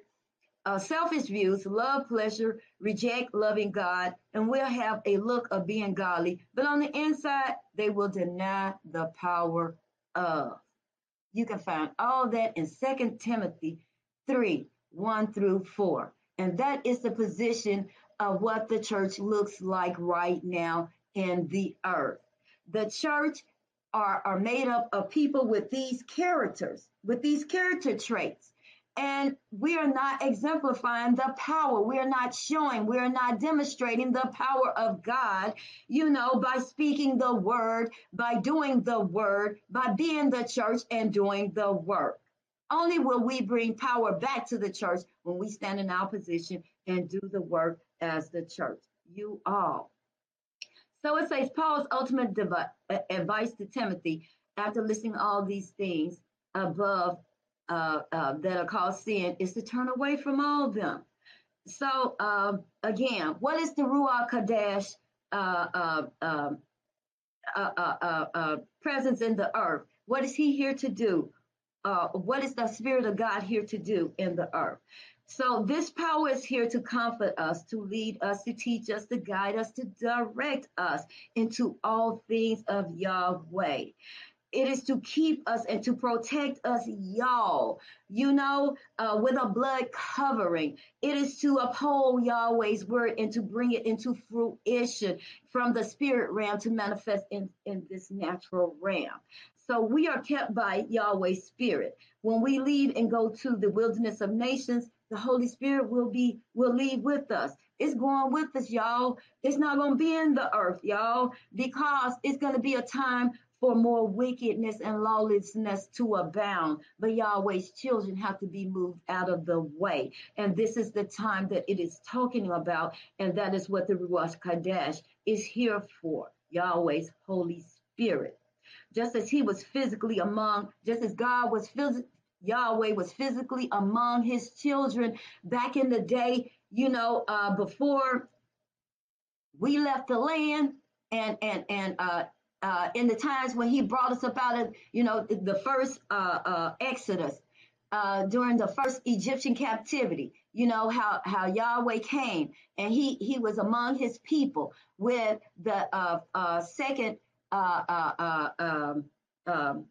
uh, selfish views, love pleasure, reject loving God, and will have a look of being godly. But on the inside, they will deny the power of. You can find all that in Second Timothy 3 1 through 4. And that is the position of what the church looks like right now in the earth. The church are, are made up of people with these characters, with these character traits. And we are not exemplifying the power. We are not showing, we are not demonstrating the power of God, you know, by speaking the word, by doing the word, by being the church and doing the work. Only will we bring power back to the church when we stand in our position and do the work as the church. You all. So it says Paul's ultimate advice to Timothy after listing all these things above uh, uh, that are called sin is to turn away from all of them. So um, again, what is the Ruach Kadesh uh, uh, um, uh, uh, presence in the earth? What is he here to do? what is the Spirit of God here to do in the earth? So this power is here to comfort us, to lead us, to teach us, to guide us, to direct us into all things of Yahweh. It is to keep us and to protect us, y'all, you know, uh, with a blood covering. It is to uphold Yahweh's word and to bring it into fruition from the spirit realm to manifest in, in this natural realm. So we are kept by Yahweh's spirit. When we leave and go to the wilderness of nations, the Holy Spirit will be will leave with us. It's going with us, y'all. It's not going to be in the earth, y'all, because it's going to be a time for more wickedness and lawlessness to abound. But Yahweh's children have to be moved out of the way. And this is the time that it is talking about. And that is what the Ruach Kadesh is here for Yahweh's Holy Spirit. Just as he was physically among, just as God was physically Yahweh was physically among his children back in the day, you know, uh, before we left the land and, and, and, uh, uh, in the times when he brought us up out of, you know, the first uh, uh, Exodus, uh, during the first Egyptian captivity, you know how how Yahweh came and he he was among his people with the second um, um,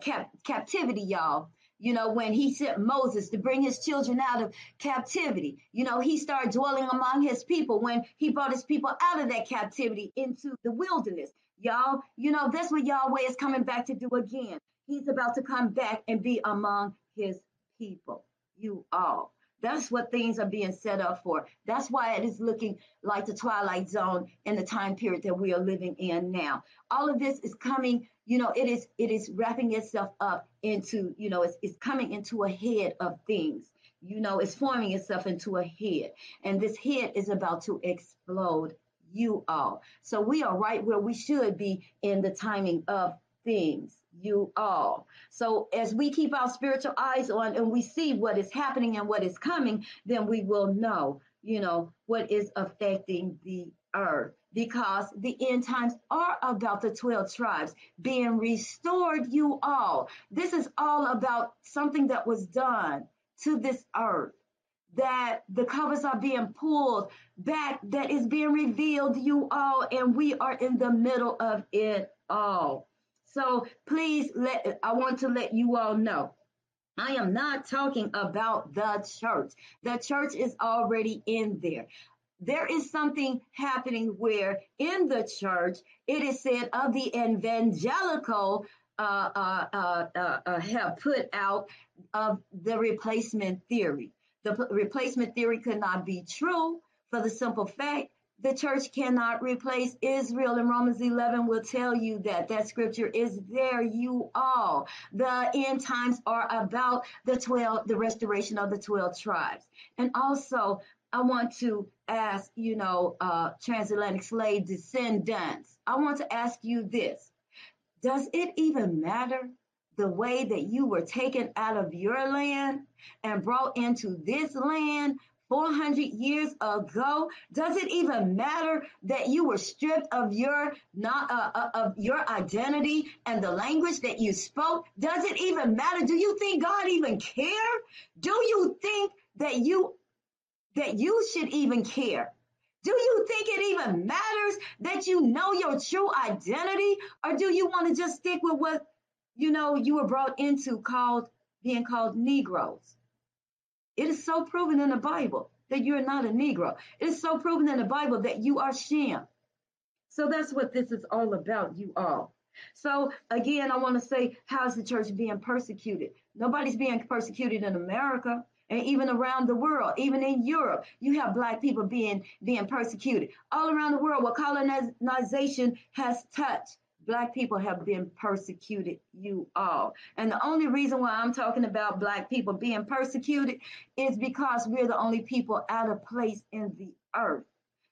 cap- captivity, y'all you know, when he sent Moses to bring his children out of captivity. You know, he started dwelling among his people when he brought his people out of that captivity into the wilderness. Y'all, you know, that's what Yahweh is coming back to do again. He's about to come back and be among his people, you all. That's what things are being set up for. That's why it is looking like the twilight zone in the time period that we are living in now. All of this is coming you know it is it is wrapping itself up into you know it's, it's coming into a head of things you know it's forming itself into a head and this head is about to explode you all so we are right where we should be in the timing of things you all so as we keep our spiritual eyes on and we see what is happening and what is coming then we will know you know what is affecting the earth because the end times are about the 12 tribes being restored, you all. This is all about something that was done to this earth. That the covers are being pulled back, that is being revealed, you all, and we are in the middle of it all. So please let I want to let you all know. I am not talking about the church. The church is already in there there is something happening where in the church it is said of the evangelical uh, uh, uh, uh, uh have put out of the replacement theory. The replacement theory could not be true for the simple fact the church cannot replace Israel. And Romans 11 will tell you that that scripture is there. You all. The end times are about the 12, the restoration of the 12 tribes. And also, I want to ask, you know, uh, transatlantic slave descendants, I want to ask you this. Does it even matter the way that you were taken out of your land and brought into this land 400 years ago? Does it even matter that you were stripped of your not uh, uh, of your identity and the language that you spoke? Does it even matter? Do you think god even care? Do you think that you that you should even care? Do you think it even matters that you know your true identity? Or do you want to just stick with what you know you were brought into called being called negroes it is so proven in the Bible that you're not a Negro. It is so proven in the Bible that you are Shem. So that's what this is all about, you all. So again, I want to say, how's the church being persecuted? Nobody's being persecuted in America and even around the world, even in Europe, you have black people being being persecuted. All around the world, what colonization has touched, Black people have been persecuted, you all. And the only reason why I'm talking about Black people being persecuted is because we're the only people out of place in the earth.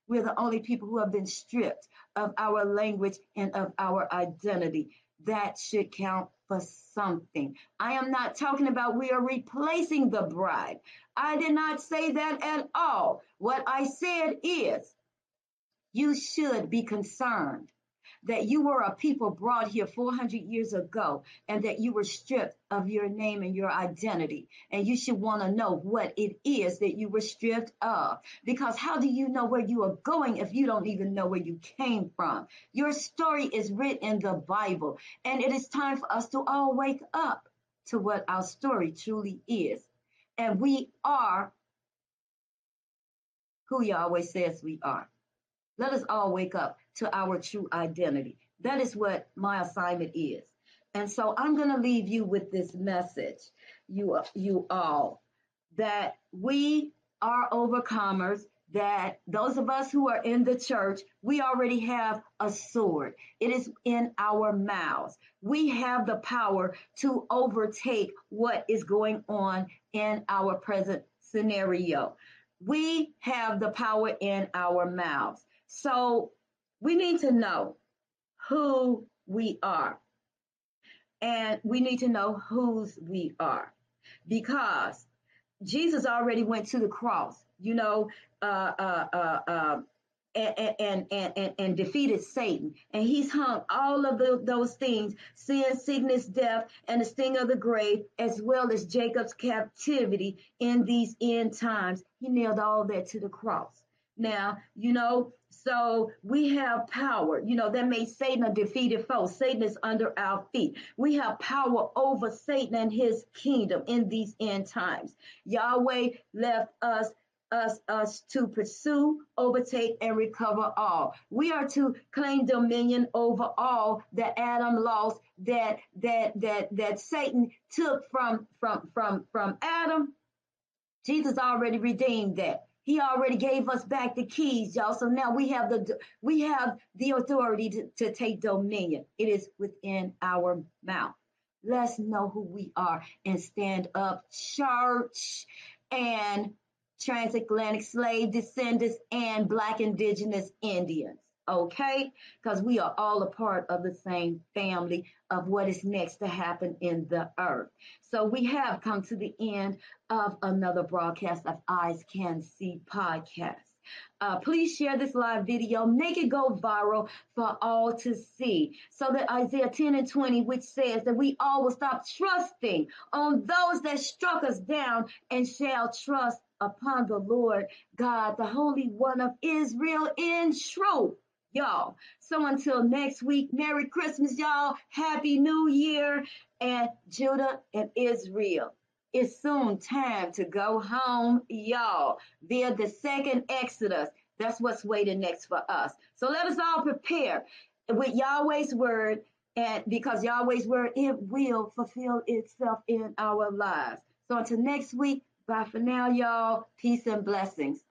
We're the only people who have been stripped of our language and of our identity. That should count for something. I am not talking about we are replacing the bride. I did not say that at all. What I said is you should be concerned that you were a people brought here 400 years ago and that you were stripped of your name and your identity. And you should want to know what it is that you were stripped of. Because how do you know where you are going if you don't even know where you came from? Your story is written in the Bible. And it is time for us to all wake up to what our story truly is. And we are who Yahweh says we are. Let us all wake up to our true identity. That is what my assignment is. And so I'm going to leave you with this message, you, you all, that we are overcomers, that those of us who are in the church, we already have a sword. It is in our mouths. We have the power to overtake what is going on in our present scenario. We have the power in our mouths. So we need to know who we are. And we need to know whose we are because Jesus already went to the cross, you know, uh, uh, uh, um, and, and, and, and, defeated Satan. And he's hung all of the, those things sin, sickness, death, and the sting of the grave, as well as Jacob's captivity in these end times. He nailed all that to the cross. Now, you know, so we have power. You know, that made Satan a defeated foe. Satan is under our feet. We have power over Satan and his kingdom in these end times. Yahweh left us us us to pursue, overtake, and recover all. We are to claim dominion over all that Adam lost, that that that that Satan took from from from from Adam. Jesus already redeemed that. He already gave us back the keys, y'all. So now we have the we have the authority to, to take dominion. It is within our mouth. Let's know who we are and stand up, church, and transatlantic slave descendants and black indigenous Indians okay? Because we are all a part of the same family of what is next to happen in the earth. So we have come to the end of another broadcast of Eyes Can See podcast. Uh, please share this live video, make it go viral for all to see. So that Isaiah 10 and 20, which says that we all will stop trusting on those that struck us down and shall trust upon the Lord God, the Holy One of Israel in truth y'all. So until next week, Merry Christmas, y'all. Happy New Year. And Judah and Israel. It's soon time to go home, y'all, via the second Exodus. That's what's waiting next for us. So let us all prepare with Yahweh's word, and because Yahweh's word, it will fulfill itself in our lives. So until next week, bye for now, y'all. Peace and blessings.